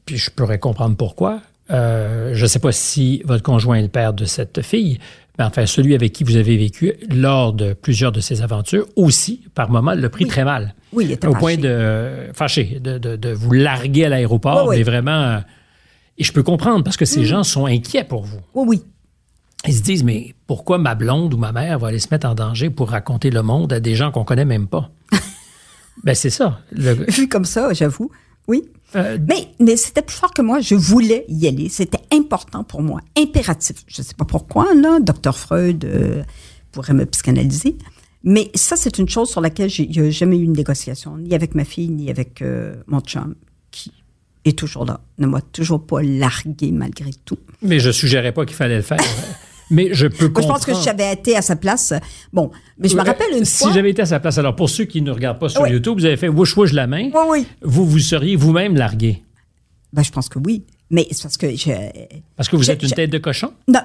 puis je pourrais comprendre pourquoi. Euh, je ne sais pas si votre conjoint est le père de cette fille, mais enfin, celui avec qui vous avez vécu lors de plusieurs de ces aventures, aussi, par moments, l'a pris très mal. Oui, il était Au point de fâché, de, de- de vous larguer à l'aéroport, Oui, oui. mais vraiment. euh, Et je peux comprendre parce que ces gens sont inquiets pour vous. Oui, oui. Ils se disent, mais pourquoi ma blonde ou ma mère va aller se mettre en danger pour raconter le monde à des gens qu'on connaît même pas? ben, c'est ça. Le- Vu comme ça, j'avoue. Oui. euh, Mais, mais c'était plus fort que moi. Je voulais y aller. C'était important pour moi. Impératif. Je ne sais pas pourquoi, là. Docteur Freud euh, pourrait me psychanalyser. Mais ça, c'est une chose sur laquelle j'ai- il n'y a jamais eu une négociation, ni avec ma fille, ni avec euh, mon chum, qui est toujours là, ne m'a toujours pas largué malgré tout. mais je suggérais pas qu'il fallait le faire. mais je peux Moi, je pense que si j'avais été à sa place, bon, mais je me Euh, rappelle une si fois. j'avais été à sa place, alors pour ceux qui ne regardent pas sur Oui. YouTube, vous avez fait wouch wouch la main, Oui, oui. vous vous seriez vous-même largué. Ben, je pense que oui. Mais c'est parce que je, Parce que vous Je- êtes une je- tête de cochon? Non,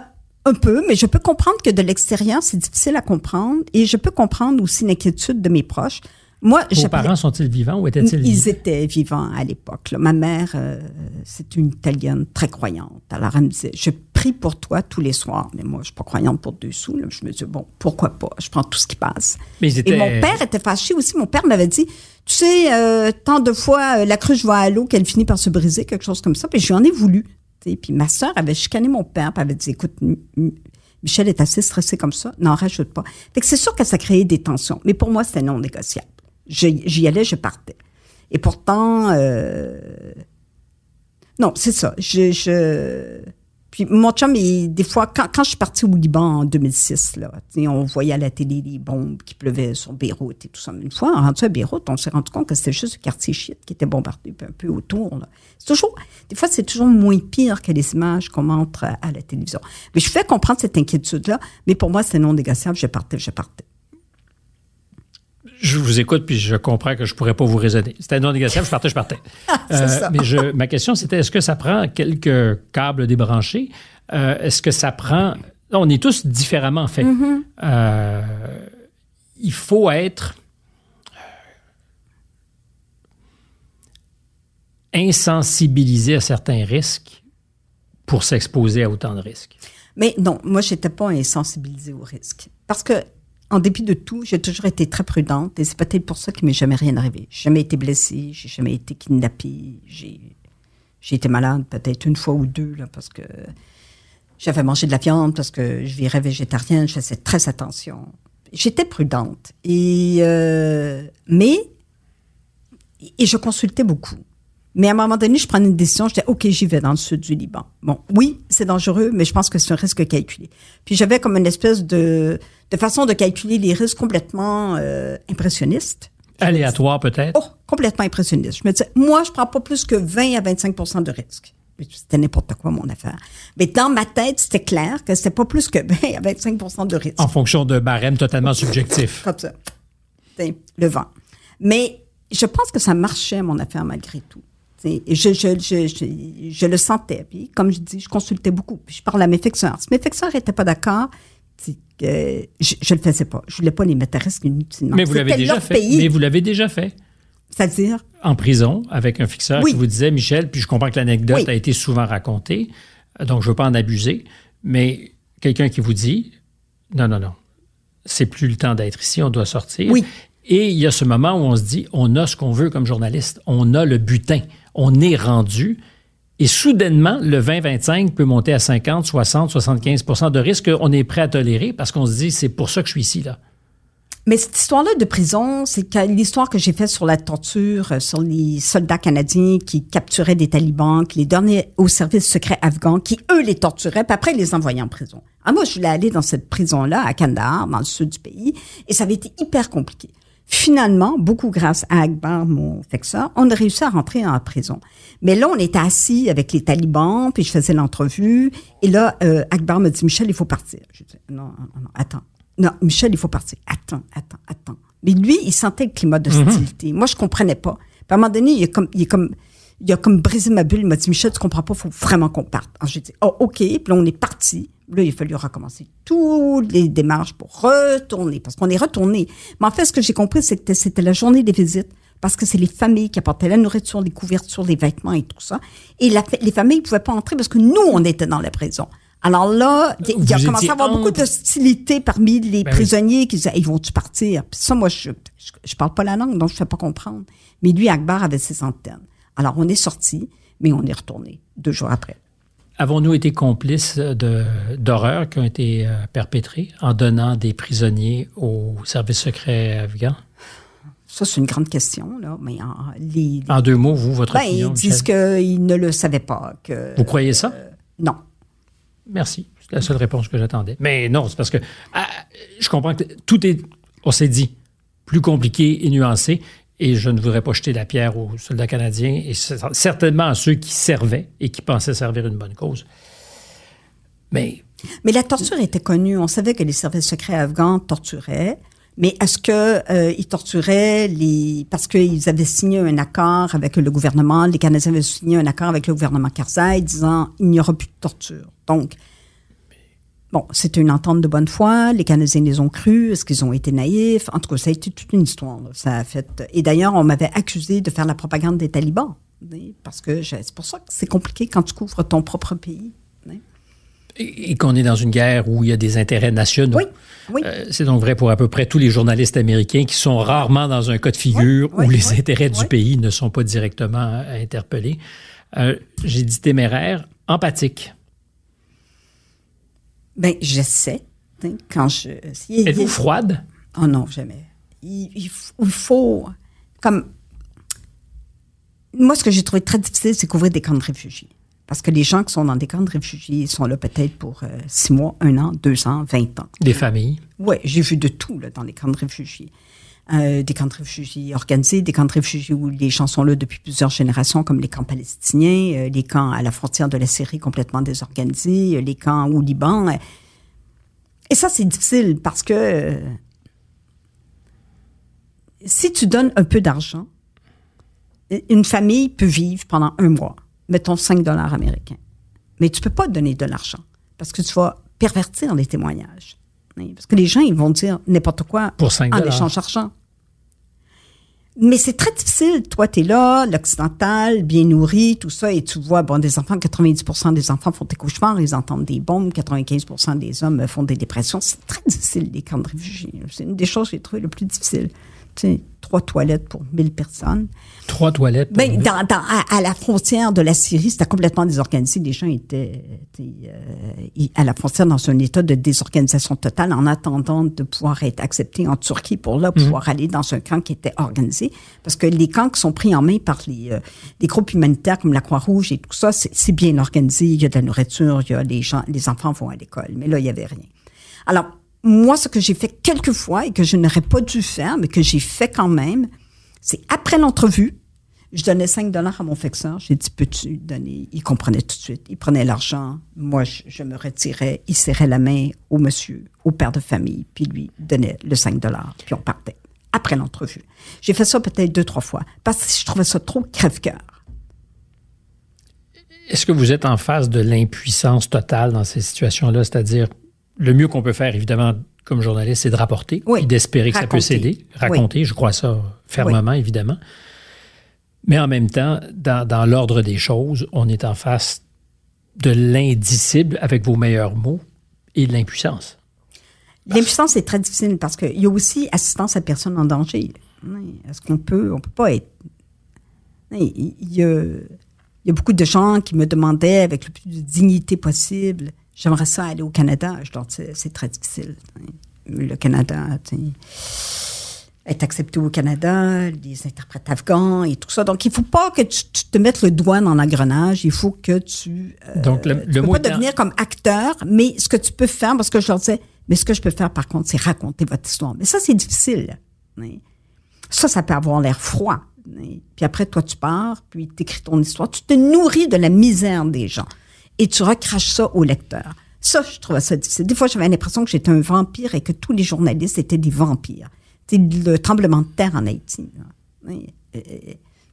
un peu, mais je peux comprendre que de l'extérieur, c'est difficile à comprendre. Et je peux comprendre aussi l'inquiétude de mes proches. Moi, Vos parents sont-ils vivants ou étaient-ils Ils vivants? étaient vivants à l'époque. Ma mère, euh, c'est une Italienne très croyante. Alors, elle me disait, je prie pour toi tous les soirs. Mais moi, je suis pas croyante pour deux sous. là. Je me dis, bon, pourquoi pas? Je prends tout ce qui passe. Mais ils étaient- Et mon père était fâché aussi. Mon père m'avait dit, tu sais, euh, tant de fois, euh, la cruche va à l'eau qu'elle finit par se briser, quelque chose comme ça. Puis j'en ai voulu. tu sais. Puis ma sœur avait chicané mon père, puis elle avait dit, écoute, Michel est assez stressé comme ça, n'en rajoute pas. Fait que c'est sûr que ça créait des tensions. Mais pour moi, c'était non négociable. J'y allais, je partais. Et pourtant, euh, non, c'est ça. Je, je... Puis mon chum, il- des fois, quand, quand je suis partie au Liban en 2006, là, on voyait à la télé les bombes qui pleuvaient sur Beyrouth et tout ça. Une fois, rendu à Beyrouth, on s'est rendu compte que c'était juste le quartier chiite qui était bombardé un peu autour. C'est toujours, des fois, c'est toujours moins pire que les images qu'on montre à, à la télévision. Mais je fais comprendre cette inquiétude-là, mais pour moi, c'est non négociable. Je partais, je partais. Je vous écoute, puis je comprends que je pourrais pas vous raisonner. C'était non négociable, je partais, je partais. Euh, ça. mais je, ma question, c'était est-ce que ça prend quelques câbles débranchés? Euh, est-ce que ça prend. On est tous différemment faits. Euh, il faut être insensibilisé à certains risques pour s'exposer à autant de risques. Mais non, moi, j'étais pas insensibilisée au risque. Parce que, en dépit de tout, j'ai toujours été très prudente et c'est peut-être pour ça qu'il m'est jamais rien arrivé. J'ai jamais été blessée, j'ai jamais été kidnappée, j'ai, j'ai été malade peut-être une fois ou deux, là, parce que j'avais mangé de la viande, parce que je virais végétarienne, je faisais très attention. J'étais prudente. Et, euh, mais, et je consultais beaucoup. Mais à un moment donné, je prenais une décision. Je disais, OK, j'y vais dans le sud du Liban. Bon, oui, c'est dangereux, mais je pense que c'est un risque calculé. Puis j'avais comme une espèce de, de façon de calculer les risques complètement euh, impressionniste. Aléatoire, peut-être? Oh, complètement impressionniste. Je me disais, moi, je prends pas plus que 20 à 25 de risque. C'était n'importe quoi, mon affaire. Mais dans ma tête, c'était clair que c'était pas plus que 20 à 25% de risque. En fonction de barème totalement subjectif. Comme ça. Le vent. Mais je pense que ça marchait, mon affaire, malgré tout. Je, je, je, je, je le sentais. Puis, comme je dis, je consultais beaucoup. Puis, je parlais à mes fixeurs. Si mes fixeurs n'étaient pas d'accord, je ne le faisais pas. Je voulais pas les mettre à risque inutilement. Mais vous l'avez déjà fait. Pays, Mais vous l'avez déjà fait. C'est-à-dire, en prison avec un fixeur Oui. qui vous disait, Michel, puis je comprends que l'anecdote Oui. a été souvent racontée, donc je ne veux pas en abuser, mais quelqu'un qui vous dit, non, non, non, c'est plus le temps d'être ici, on doit sortir. Oui. Et il y a ce moment où on se dit, on a ce qu'on veut comme journaliste, on a le butin, on est rendu. Et soudainement, le 20-25 peut monter à 50, 60, 75% de risque qu'on est prêt à tolérer parce qu'on se dit, c'est pour ça que je suis ici, là. Mais cette histoire-là de prison, c'est l'histoire que j'ai faite sur la torture, euh, sur les soldats canadiens qui capturaient des talibans, qui les donnaient au service secret afghan, qui eux les torturaient, puis après les envoyaient en prison. Ah, moi, je voulais aller dans cette prison-là, à Kandahar, dans le sud du pays, et ça avait été hyper compliqué. Finalement, beaucoup grâce à Akbar, mon ça, on a réussi à rentrer en prison. Mais là, on était assis avec les talibans, puis je faisais l'entrevue, et là, euh, Akbar me dit, Michel, il faut partir. Je dis, non, non, non, attends, non, Michel, il faut partir. Attends, attends, attends. Mais lui, il sentait le climat d'hostilité. Mhm. Moi, je comprenais pas. Puis à un moment donné, il a comme, il est comme, il a comme brisé ma bulle. Il m'a dit, Michel, tu comprends pas, il faut vraiment qu'on parte. Alors, j'ai dit, oh, OK. Puis là, on est parti. Là, il a fallu recommencer toutes les démarches pour retourner, parce qu'on est retourné. Mais en fait, ce que j'ai compris, c'est que c'était la journée des visites, parce que c'est les familles qui apportaient la nourriture, les couvertures, les vêtements et tout ça. Et les familles ne pouvaient pas entrer parce que nous, on était dans la prison. Alors là, il y a commencé à avoir beaucoup d'hostilité parmi les ben prisonniers qui disaient ils vont-tu partir? Puis ça, moi, je, je, parle pas la langue, donc je ne fais pas comprendre. Mais lui, Akbar avait ses antennes. Alors on est sorti, mais on est retourné deux jours après. Avons-nous été complices d'horreurs qui ont été euh, perpétrées en donnant des prisonniers au service secret afghan? Ça, c'est une grande question. Là. Mais en, en deux mots, vous, votre ben, opinion, Ils disent qu'ils ne le savaient pas. Que, vous croyez ça? Euh, non. Merci. C'est la seule réponse que j'attendais. Mais non, c'est parce que ah, je comprends que tout est, on s'est dit, plus compliqué et nuancé. Et je ne voudrais pas jeter la pierre aux soldats canadiens et certainement à ceux qui servaient et qui pensaient servir une bonne cause. Mais. Mais la torture était connue. On savait que les services secrets afghans torturaient. Mais est-ce que euh, ils torturaient les parce qu'ils avaient signé un accord avec le gouvernement, les Canadiens avaient signé un accord avec le gouvernement Karzai disant il n'y aura plus de torture. Donc bon, c'était une entente de bonne foi, les Canadiens les ont cru, est-ce qu'ils ont été naïfs? En tout cas, ça a été toute une histoire. Ça a fait et d'ailleurs, on m'avait accusé de faire la propagande des talibans parce que c'est pour ça que c'est compliqué quand tu couvres ton propre pays et qu'on est dans une guerre où il y a des intérêts nationaux. Oui, euh, c'est donc vrai pour à peu près tous les journalistes américains qui sont rarement dans un cas de figure où les intérêts du pays ne sont pas directement interpellés. Euh, j'ai dit téméraire, empathique. Ben, j'essaie. Quand je. Êtes-vous froide? Oh non, jamais. il, faut. Comme. Moi, ce que j'ai trouvé très difficile, c'est couvrir des camps de réfugiés. Parce que les gens qui sont dans des camps de réfugiés sont là peut-être pour euh, six mois, un an, deux ans, vingt ans. Des familles? Oui, j'ai vu de tout là, dans les camps de réfugiés. Euh, des camps de réfugiés organisés, des camps de réfugiés où les gens sont là depuis plusieurs générations, comme les camps palestiniens, euh, les camps à la frontière de la Syrie complètement désorganisés, les camps au Liban. Et ça, c'est difficile parce que si tu donnes un peu d'argent, une famille peut vivre pendant un mois mettons 5 dollars américains. Mais tu peux pas donner de l'argent parce que tu vas pervertir les témoignages. Parce que les gens, ils vont dire n'importe quoi Pour 5 en échange d'argent. Mais c'est très difficile. Toi, tu es là, l'occidental, bien nourri, tout ça, et tu vois, bon, des enfants, 90% des enfants font des cauchemars, ils entendent des bombes, 95% des hommes font des dépressions. C'est très difficile, les camps de réfugiés. C'est une des choses que j'ai trouvées le plus difficile trois toilettes pour 1000 personnes. Trois toilettes pour ben, dans, à, la frontière de la Syrie, c'était complètement désorganisé. Les gens étaient, euh, à la frontière dans un état de désorganisation totale en attendant de pouvoir être acceptés en Turquie pour là pouvoir mhm. aller dans un camp qui était organisé. Parce que les camps qui sont pris en main par les, euh, les groupes humanitaires comme la Croix-Rouge et tout ça, c'est bien organisé. Il y a de la nourriture, il y a les gens, les enfants vont à l'école. Mais là, il y avait rien. Alors, moi, ce que j'ai fait quelques fois et que je n'aurais pas dû faire, mais que j'ai fait quand même, c'est après l'entrevue, je donnais 5 dollars à mon fixeur. J'ai dit, peux-tu donner? Il comprenait tout de suite. Il prenait l'argent. Moi, je, me retirais. Il serrait la main au monsieur, au père de famille, puis lui donnait le 5 dollars. Puis on partait. Après l'entrevue. J'ai fait ça peut-être deux, trois fois parce que je trouvais ça trop crève-cœur. Est-ce que vous êtes en face de l'impuissance totale dans ces situations-là? C'est-à-dire, le mieux qu'on peut faire, évidemment, comme journaliste, c'est de rapporter et d'espérer que ça peut s'aider. Raconter, je crois ça fermement, évidemment. Mais en même temps, dans, l'ordre des choses, on est en face de l'indicible avec vos meilleurs mots et de l'impuissance. L'impuissance est très difficile parce qu'il y a aussi assistance à personne en danger. Est-ce qu'on peut, on peut pas être. Il y, a, il y a beaucoup de gens qui me demandaient avec le plus de dignité possible J'aimerais ça aller au Canada. Je leur c'est très difficile. le Canada est accepté au Canada, les interprètes afghans et tout ça. Donc, il ne faut pas que tu, te mettes le doigt dans l'engrenage. Il faut que tu. Euh, Donc, le, tu peux pas devenir comme acteur, mais ce que tu peux faire, parce que je leur disais, mais ce que je peux faire, par contre, c'est raconter votre histoire. Mais ça, c'est difficile. Ça, ça peut avoir l'air froid. Puis après, toi, tu pars, puis tu écris ton histoire. Tu te nourris de la misère des gens et tu recraches ça au lecteur. Ça, je trouvais ça difficile. Des fois, j'avais l'impression que j'étais un vampire et que tous les journalistes étaient des vampires. C'est le tremblement de terre en Haïti.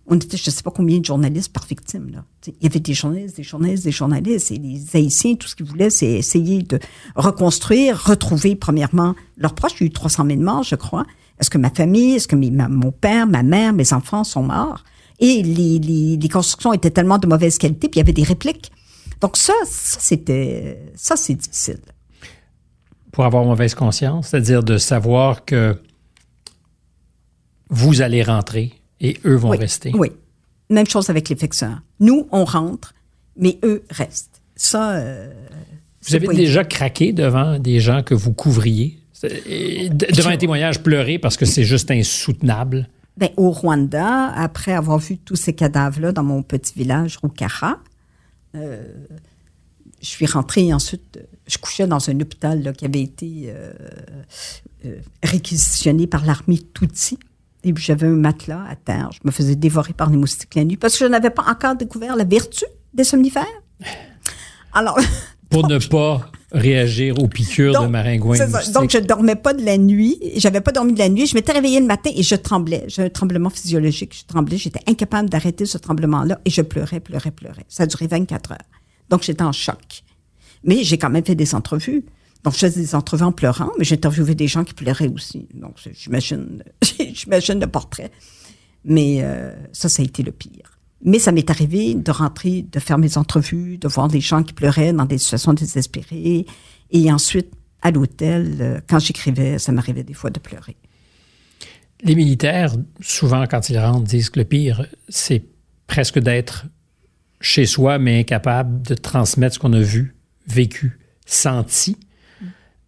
On était, je ne sais pas combien de journalistes par victime. Là. Il y avait des journalistes, des journalistes, des journalistes. Et les Haïtiens, tout ce qu'ils voulaient, c'est essayer de reconstruire, retrouver, premièrement, leurs proches. Il y a eu 300 000 morts, je crois. Est-ce que ma famille, est-ce que mon père, ma mère, mes enfants sont morts? Et les, les, constructions étaient tellement de mauvaise qualité, puis il y avait des répliques. Donc ça, ça c'était, ça c'est difficile. Pour avoir mauvaise conscience, c'est-à-dire de savoir que vous allez rentrer et eux vont rester. Oui. Même chose avec les fixeurs. Nous, on rentre, mais eux restent. Ça. Euh, vous avez déjà craqué devant des gens que vous couvriez? Devant un témoignage pleuré parce que c'est juste insoutenable? Ben, au Rwanda, après avoir vu tous ces cadavres-là dans mon petit village, Rukara, je suis rentrée ensuite, je couchais dans un hôpital qui avait été euh, réquisitionné par l'armée Tutsi. Et puis j'avais un matelas à terre. Je me faisais dévorer par les moustiques la nuit parce que je n'avais pas encore découvert la vertu des somnifères. Alors. Pour ne pas réagir aux piqûres de maringouins. Donc, je dormais pas de la nuit. J'avais pas dormi de la nuit. Je m'étais réveillée le matin et je tremblais. J'ai un tremblement physiologique. Je tremblais. J'étais incapable d'arrêter ce tremblement-là et je pleurais, pleurais, pleurais. Ça a duré 24 heures. Donc, j'étais en choc. Mais j'ai quand même fait des entrevues. Donc, je faisais des entrevues en pleurant, mais j'ai interviewé des gens qui pleuraient aussi. Donc, j'imagine, j'imagine le portrait. Mais euh, ça, ça a été le pire. Mais ça m'est arrivé de rentrer, de faire mes entrevues, de voir des gens qui pleuraient dans des situations désespérées. Et ensuite, à l'hôtel, euh, quand j'écrivais, ça m'arrivait des fois de pleurer. Les militaires, souvent, quand ils rentrent, disent que le pire, c'est presque d'être chez soi, mais incapable de transmettre ce qu'on a vu, vécu, senti.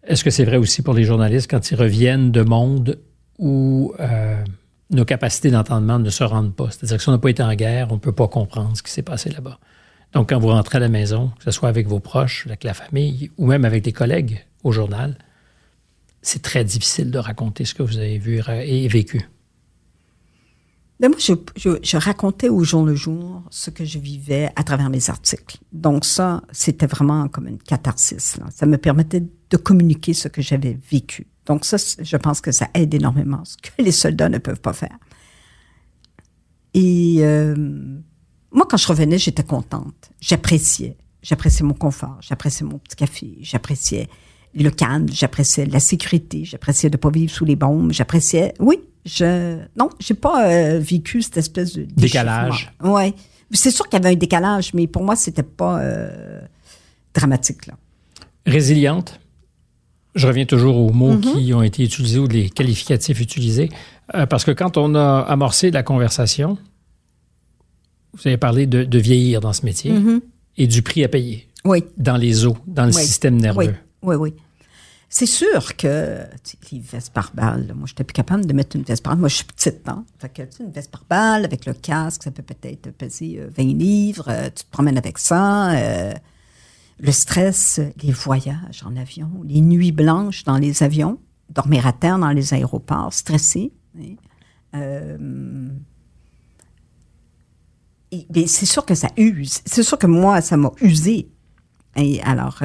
Est-ce que c'est vrai aussi pour les journalistes quand ils reviennent de monde où euh, nos capacités d'entendement ne se rendent pas? C'est-à-dire que si on n'a pas été en guerre, on ne peut pas comprendre ce qui s'est passé là-bas. Donc, quand vous rentrez à la maison, que ce soit avec vos proches, avec la famille ou même avec des collègues au journal, c'est très difficile de raconter ce que vous avez vu et vécu. Ben, moi, je, racontais au jour le jour ce que je vivais à travers mes articles. Donc ça, c'était vraiment comme une catharsis. Ça me permettait de communiquer ce que j'avais vécu. Donc ça, je pense que ça aide énormément, ce que les soldats ne peuvent pas faire. Et euh, moi, quand je revenais, j'étais contente. J'appréciais. J'appréciais mon confort. J'appréciais mon petit café. J'appréciais le calme. J'appréciais la sécurité. J'appréciais de ne pas vivre sous les bombes. J'appréciais, oui, je non, j'ai pas euh, vécu cette espèce de décalage. Ouais, c'est sûr qu'il y avait un décalage, mais pour moi c'était pas euh, dramatique là. Résiliente? Je reviens toujours aux mots mm-hmm. qui ont été utilisés ou les qualificatifs utilisés, euh, parce que quand on a amorcé la conversation, vous avez parlé de, vieillir dans ce métier mm-hmm. et du prix à payer. Oui. Dans les os, dans le système nerveux. Oui, oui, oui. C'est sûr que les vestes par balle, moi, je n'étais plus capable de mettre une veste par balle. Moi, je suis petite, hein? Fait que, une veste par balle avec le casque, ça peut peut-être peser 20 euh, livres. Euh, tu te promènes avec ça. Euh, le stress, les voyages en avion, les nuits blanches dans les avions, dormir à terre dans les aéroports, stressé. c'est sûr que ça use. C'est sûr que moi, ça m'a usé. Et alors,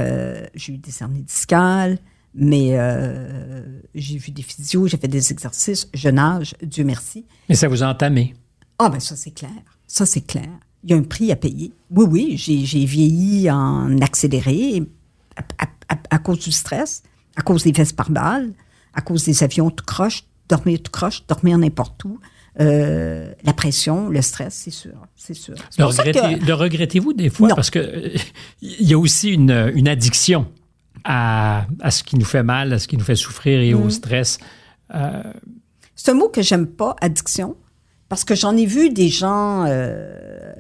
j'ai eu des hernies discales. Mais euh, j'ai vu des physios, j'ai fait des exercices, je nage, Dieu merci. Mais ça vous a entamé? Ah, ben ça, c'est clair. Ça, c'est clair. Il y a un prix à payer. Oui, oui, j'ai vieilli en accéléré à, cause du stress, à cause des vestes par balles, à cause des avions tout croche, dormir tout croche, dormir n'importe où. Euh, la pression, le stress, c'est sûr, c'est sûr. Le, regrettez-vous des fois? Parce que euh, il y a aussi une, une addiction à, ce qui nous fait mal, à ce qui nous fait souffrir et au mm. stress. Euh, c'est un mot que j'aime pas, addiction, parce que j'en ai vu des gens euh,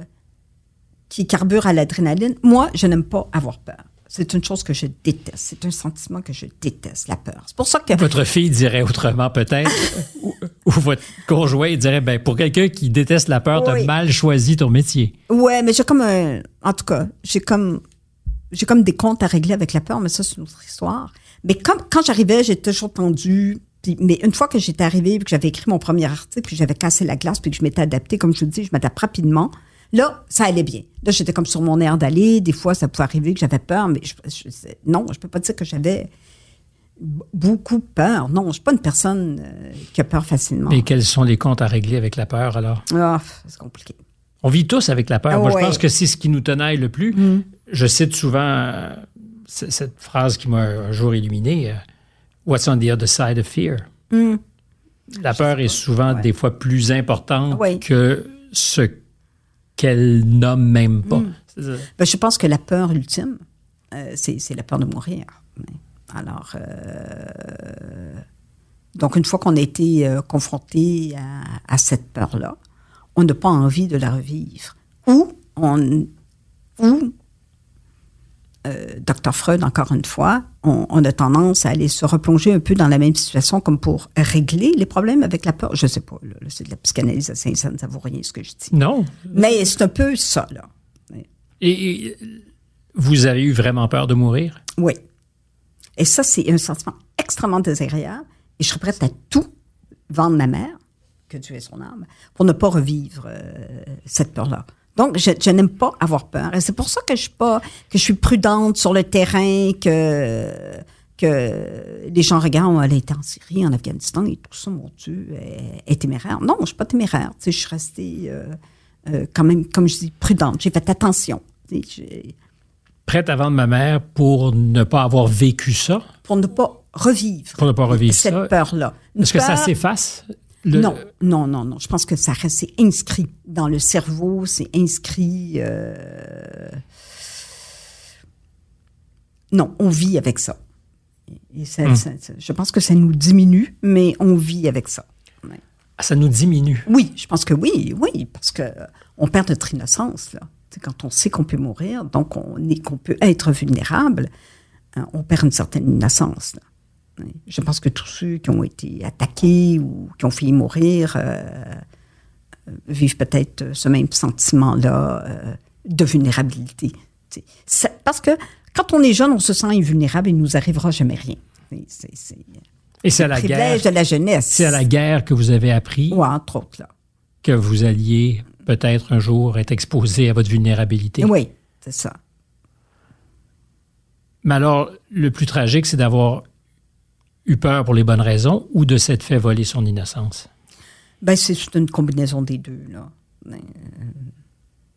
qui carburent à l'adrénaline. Moi, je n'aime pas avoir peur. C'est une chose que je déteste. C'est un sentiment que je déteste, la peur. C'est pour ça que. Votre fille dirait autrement, peut-être, ou, ou, votre conjoint dirait, ben, pour quelqu'un qui déteste la peur, Oui. t'as mal choisi ton métier. Ouais, mais j'ai comme un. En tout cas, j'ai comme. J'ai comme des comptes à régler avec la peur, mais ça, c'est une autre histoire. Mais comme, quand j'arrivais, j'étais toujours tendue. Puis, mais une fois que j'étais arrivée, puis que j'avais écrit mon premier article, puis j'avais cassé la glace, puis que je m'étais adaptée, comme je vous dis, je m'adapte rapidement. Là, ça allait bien. Là, j'étais comme sur mon air d'aller. Des fois, ça pouvait arriver que j'avais peur, mais je, je- non, je peux pas dire que j'avais beaucoup peur. Non, je suis pas une personne euh, qui a peur facilement. Et quels sont les comptes à régler avec la peur, alors? Ah, c'est compliqué. On vit tous avec la peur. Moi, je pense que c'est ce qui nous tenaille le plus. Je cite souvent euh, cette phrase qui m'a un jour illuminé. euh, What's on the other side of fear? La peur est souvent Ouais. des fois plus importante Ouais. que ce qu'elle nomme même pas. Ben, je pense que la peur ultime, euh, c'est la peur de mourir. Alors, euh, donc une fois qu'on a été euh, confronté à, à cette peur-là, on n'a pas envie de la revivre. Ou on, ou euh, Dr Freud, encore une fois, on, on a tendance à aller se replonger un peu dans la même situation comme pour régler les problèmes avec la peur. Je sais pas, c'est de la psychanalyse à Saint-Saëns, ça vaut rien ce que je dis. Non. Mais c'est un peu ça, là. Et, et vous avez eu vraiment peur de mourir? Oui. Et ça, c'est un sentiment extrêmement désagréable. Et je serais prête à tout vendre ma mère, que Dieu ait son âme, pour ne pas revivre euh, cette peur-là. Donc, je, je n'aime pas avoir peur. Et c'est pour ça que je suis pas, que je suis prudente sur le terrain, que, que les gens regardent, elle a été en Syrie, en Afghanistan et tout ça, mon Dieu, elle est téméraire. Non, je suis pas téméraire. Tu sais, je suis restée euh, euh, quand même, comme je dis, prudente. J'ai fait attention. Tu sais, j'ai- Prête à vendre ma mère pour ne pas avoir vécu ça? pour ne pas revivre. Pour ne pas revivre cette ça. peur-là. Est-ce que ça s'efface? Le- Non, non, non, non. Je pense que ça reste inscrit dans le cerveau, c'est inscrit. euh, Non, on vit avec ça. Et ça- Hmm. ça- ça- je pense que ça nous diminue, mais on vit avec ça. Ouais. Ça nous diminue. Oui, je pense que oui, oui, parce que euh, on perd notre innocence là. C'est quand on sait qu'on peut mourir, donc on est qu'on peut être vulnérable, hein, on perd une certaine innocence. là. Je pense que tous ceux qui ont été attaqués ou qui ont failli mourir euh, euh, vivent peut-être ce même sentiment-là euh, de vulnérabilité. C'est- Parce que quand on est jeune, on se sent invulnérable et il nous arrivera jamais rien. C'est- Et c'est à la guerre. privilège de la jeunesse. C'est à la guerre que vous avez appris Ouais, entre autres, là. que vous alliez peut-être un jour être exposé à votre vulnérabilité. Oui, c'est ça. Mais alors, le plus tragique, c'est d'avoir eu peur pour les bonnes raisons ou de s'être fait voler son innocence? Ben, c'est une combinaison des deux, là. Ben, euh,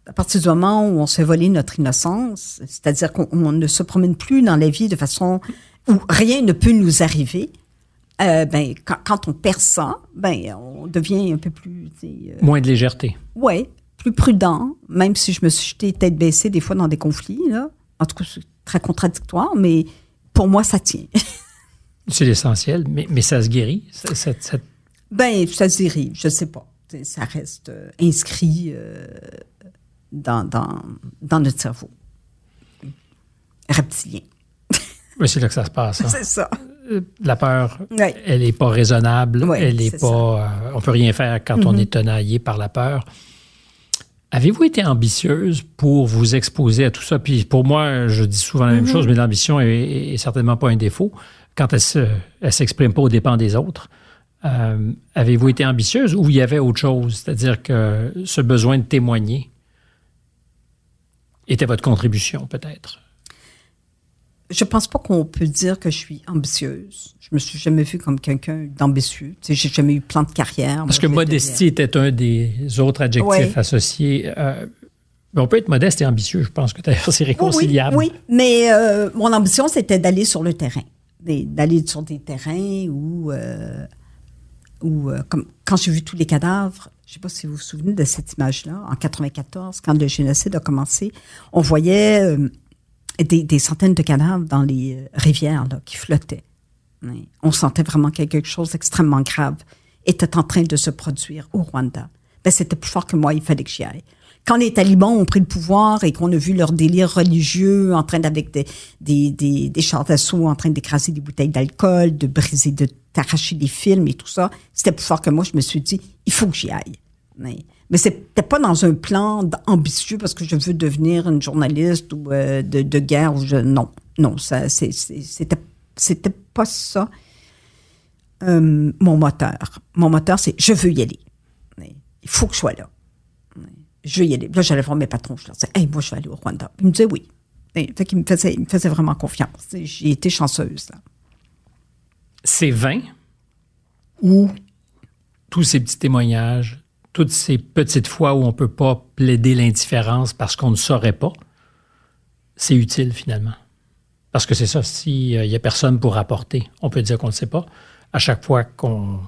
à partir du moment où on se fait voler notre innocence, c'est-à-dire qu'on on ne se promène plus dans la vie de façon où rien ne peut nous arriver, euh, ben, quand, quand on perd ça, ben, on devient un peu plus, euh, Moins de légèreté. ouais, plus prudent, même si je me suis jetée tête baissée des fois dans des conflits, là. En tout cas, c'est très contradictoire, mais pour moi, ça tient. C'est l'essentiel, mais, mais ça se guérit. Ça- ça- ça- Ben, ça se dirait, je sais pas. Ça reste euh, inscrit euh, dans, dans, dans notre cerveau. Reptilien. mais c'est là que ça se passe. hein. C'est ça. La peur, elle n'est pas raisonnable. Ouais, elle est pas. euh, on peut rien faire quand on est tenaillé par la peur. Avez-vous été ambitieuse pour vous exposer à tout ça? Puis pour moi, je dis souvent la même chose, mais l'ambition est, est certainement pas un défaut quand elle se, elle s'exprime pas aux dépens des autres. Euh, Avez-vous été ambitieuse ou il y avait autre chose? C'est-à-dire que ce besoin de témoigner était votre contribution, peut-être? Je pense pas qu'on peut dire que je suis ambitieuse. Je me suis jamais vue comme quelqu'un d'ambitieux. Tu sais, j'ai jamais eu plan de carrière. Parce Moi, que modestie était un des autres adjectifs Ouais. associés. Euh, on peut être modeste et ambitieux. Je pense que c'est réconciliable. Oui, oui, mais euh, mon ambition, c'était d'aller sur le terrain. D'aller sur des terrains où, euh, euh, quand j'ai vu tous les cadavres, je sais pas si vous vous souvenez de cette image-là, en 94, quand le génocide a commencé, on voyait euh, des, centaines de cadavres dans les rivières là, qui flottaient. On sentait vraiment que quelque chose d'extrêmement grave était en train de se produire au Rwanda. Ben, c'était plus fort que moi, il fallait que j'y aille. Quand les talibans ont pris le pouvoir et qu'on a vu leur délire religieux en train d'avec des, des, des, des chars d'assaut en train d'écraser des bouteilles d'alcool, de briser, de t'arracher des films et tout ça, c'était plus fort que moi. Je me suis dit, il faut que j'y aille. Mais, mais c'était pas dans un plan ambitieux parce que je veux devenir une journaliste ou euh, de, de, guerre ou je, non, non, ça, c'était, c'était pas ça. Euh, mon moteur. Mon moteur, c'est je veux y aller. Il faut que je sois là je vais y aller. Là, j'allais voir mes patrons. Je leur disais, hey, moi, je vais aller au Rwanda. Ils me disaient oui. Et, fait me faisaient, il me faisait vraiment confiance. J'ai été chanceuse, là. C'est vain? Ou tous ces petits témoignages, toutes ces petites fois où on ne peut pas plaider l'indifférence parce qu'on ne saurait pas, c'est utile finalement. Parce que c'est ça, s'il n'y a personne pour rapporter, on peut dire qu'on ne sait pas. À chaque fois qu'on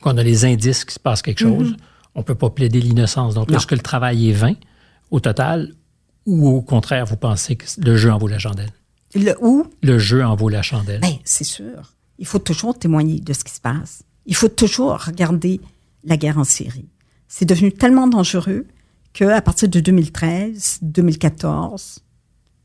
qu'on a les indices qu'il se passe quelque mm-hmm. chose, on ne peut pas plaider l'innocence. Donc, est-ce que le travail est vain au total ou au contraire, vous pensez que le jeu en vaut la chandelle? Le où? Le jeu en vaut la chandelle. Bien, c'est sûr. Il faut toujours témoigner de ce qui se passe. Il faut toujours regarder la guerre en Syrie. C'est devenu tellement dangereux qu'à partir de 2013, 2014,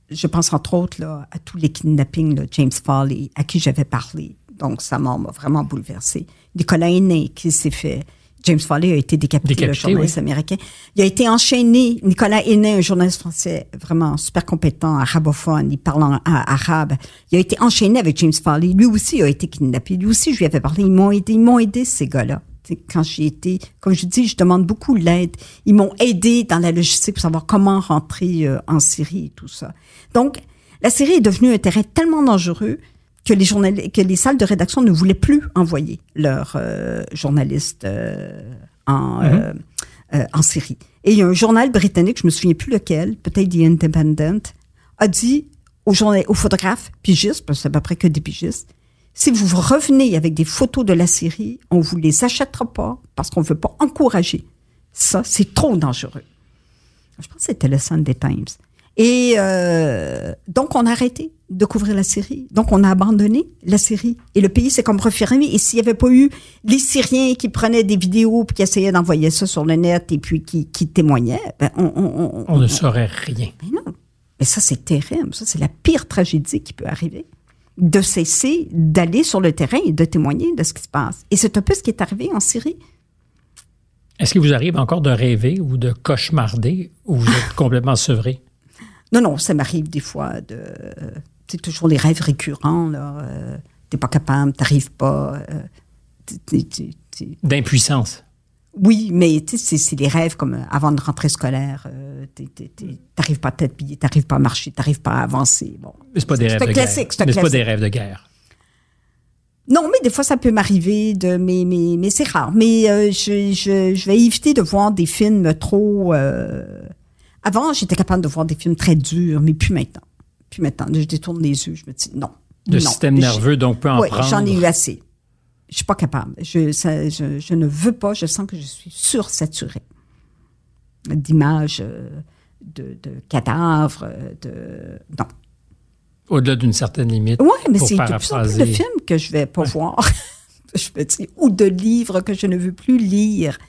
je pense entre autres là, à tous les kidnappings, de James Foley, à qui j'avais parlé. Donc, ça m'a vraiment bouleversé. Nicolas Aîné, qui s'est fait James Foley a été décapité, le journaliste américain. Il a été enchaîné. Nicolas Hénin, un journaliste français vraiment super compétent, arabophone, il parle en, arabe. Il a été enchaîné avec James Foley. Lui aussi a été kidnappé. Lui aussi, je lui avais parlé. Ils m'ont aidé. Ils m'ont aidé, ces gars-là. Quand j'ai été, comme je dis, je demande beaucoup l'aide. Ils m'ont aidé dans la logistique pour savoir comment rentrer euh, en Syrie et tout ça. Donc, la Syrie est devenue un terrain tellement dangereux que les journalistes, que les salles de rédaction ne voulaient plus envoyer leurs euh, journalistes euh, en, mm-hmm. euh, en Syrie. Et il y a un journal britannique, je me souviens plus lequel, peut-être The Independent, a dit aux, aux photographes pigistes, parce que c'est à peu près que des pigistes, si vous revenez avec des photos de la Syrie, on vous les achètera pas parce qu'on veut pas encourager. Ça, c'est trop dangereux. Je pense que c'était le Sunday Times. Et euh, donc, on a arrêté de couvrir la Syrie. Donc, on a abandonné la Syrie. Et le pays s'est comme refermé. Et s'il n'y avait pas eu les Syriens qui prenaient des vidéos puis qui essayaient d'envoyer ça sur le net et puis qui, qui témoignaient, ben on, on, on, ne saurait rien. Mais non. Mais ça, c'est terrible. Ça, c'est la pire tragédie qui peut arriver. De cesser d'aller sur le terrain et de témoigner de ce qui se passe. Et c'est un peu ce qui est arrivé en Syrie. Est-ce qu'il vous arrive encore de rêver ou de cauchemarder ou vous êtes complètement sevré? Non, non, ça m'arrive des fois de. C'est toujours les rêves récurrents, là. Euh, t'es pas capable, t'arrives pas. Euh, D'impuissance. Oui, mais c'est des rêves comme avant de rentrée scolaire. Euh, t'arrives pas à t'habiller, t'arrives pas à marcher, t'arrives pas à avancer. Bon. C'est pas des rêves de guerre. Mais c'est pas des rêves de guerre. Non, mais des fois, ça peut m'arriver, de, mais, mais, mais c'est rare. Mais euh, je, je, je, vais éviter de voir des films trop... Euh, avant, j'étais capable de voir des films très durs, mais plus maintenant. Plus maintenant. Je détourne les yeux, je me dis non. Le système nerveux, donc, peut en oui, j'en ai eu assez. Je suis pas capable. Je, je, ne veux pas. Je sens que je suis sursaturée d'images, euh, de, de, cadavres, de... Non. Au-delà d'une certaine limite. Oui, mais c'est de plus en plus de films que je vais pas voir. je me dis, ou de livres que je ne veux plus lire.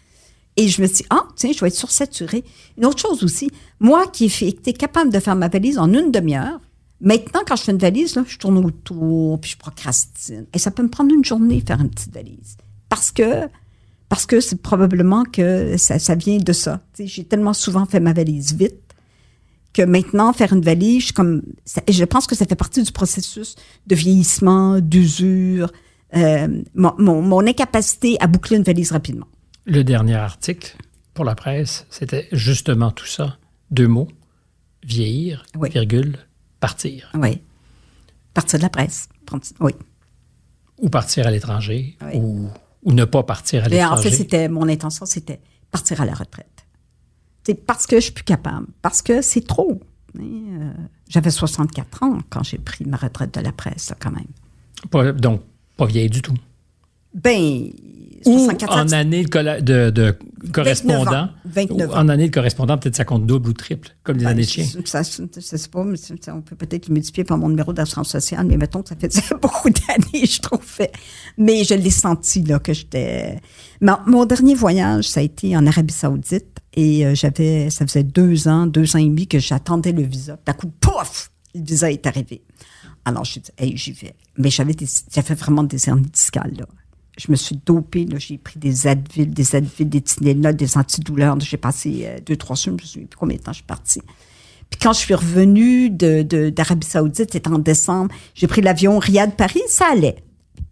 Et je me dis, ah, tiens, je vais être sursaturée. Une autre chose aussi, moi qui ai capable de faire ma valise en une demi-heure, maintenant, quand je fais une valise, là, je tourne autour, puis je procrastine. Et ça peut me prendre une journée faire une petite valise. Parce que, parce que c'est probablement que ça, ça vient de ça. J'ai tellement souvent fait ma valise vite que maintenant, faire une valise, comme, je pense que ça fait partie du processus de vieillissement, d'usure, euh, mon incapacité à boucler une valise rapidement. Le dernier article pour la presse, c'était justement tout ça. Deux mots. Vieillir, virgule, partir. Oui. Partir de la presse. Oui. Ou partir à l'étranger, ou, ne pas partir à l'étranger. En fait, c'était mon intention, c'était partir à la retraite. C'est parce que je suis plus capable, parce que c'est trop. Euh, j'avais 64 ans quand j'ai pris ma retraite de la presse, quand même. donc, pas vieille du tout. Ben, ou en année de, de, correspondant. 29 En année de correspondant, peut-être ça compte double ou triple, comme les ben, années de chien. Ça, je sais pas, mais on peut peut-être le multiplier par mon numéro d'assurance sociale, mais mettons que ça fait beaucoup d'années, je trouve. Mais je l'ai senti, là, que j'étais... Mon dernier voyage, ça a été en Arabie Saoudite. Et euh, j'avais, ça faisait deux ans, deux ans et demi que j'attendais le visa. D'un coup, pouf, le visa est arrivé. Alors, j'ai dit, hey, j'y vais. Mais j'avais des, j'avais vraiment des hernies discales, là. Je me suis dopée. J'ai pris des Advil, des Advil, des Tylenol, des antidouleurs. J'ai passé euh, deux, trois semaines. Je me suis combien de temps je suis partie. Puis quand je suis revenue d'Arabie Saoudite, c'était en décembre, j'ai pris l'avion Riyad-Paris, ça allait.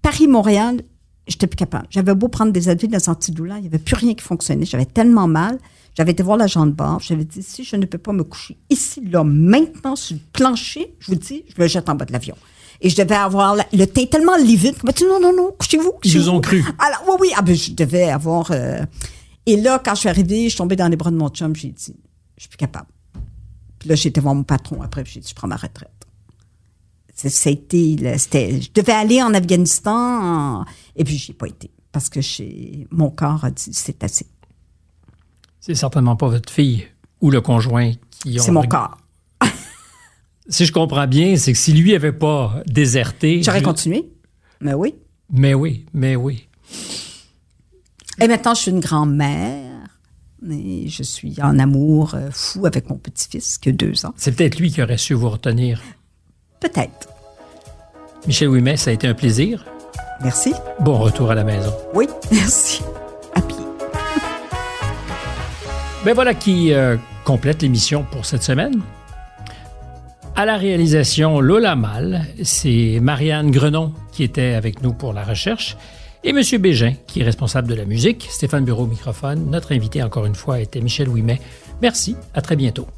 Paris-Montréal, j'étais plus capable. J'avais beau prendre des Advil, des antidouleurs, il n'y avait plus rien qui fonctionnait. J'avais tellement mal. J'avais été voir l'agent de bord. J'avais dit, si je ne peux pas me coucher ici, là, maintenant, sur le plancher, je vous dis, je me jette en bas de l'avion. Et je devais avoir la- le teint tellement livide. que, dit, non, non, non, couchez-vous. Ils vous ont cru. Alors, oui, oui, ah, ben, je devais avoir. euh, Et là, quand je suis arrivée, je suis tombée dans les bras de mon chum, j'ai dit, je suis plus capable. Puis là, j'ai été voir mon patron après, j'ai dit, je prends ma retraite. C'était, je devais aller en Afghanistan, en- et puis j'y ai pas été. Parce que j'ai, mon corps a dit, c'est assez. C'est certainement pas votre fille ou le conjoint qui ont... C'est mon corps. Si je comprends bien, c'est que si lui avait pas déserté... J'aurais je- continué. Mais oui. Mais oui, mais oui. Et maintenant, je suis une grand-mère. Et je suis en amour euh, fou avec mon petit-fils qui a deux ans. C'est peut-être lui qui aurait su vous retenir. Peut-être. Michel Ouimet, ça a été un plaisir. Merci. Bon retour à la maison. Oui, merci. À pied. Ben voilà qui euh, complète l'émission pour cette semaine. À la réalisation, Lola Mal, c'est Marianne Grenon qui était avec nous pour la recherche et M. Bégin qui est responsable de la musique. Stéphane Bureau au microphone. Notre invité encore une fois était Michel Ouimet. Merci, à très bientôt.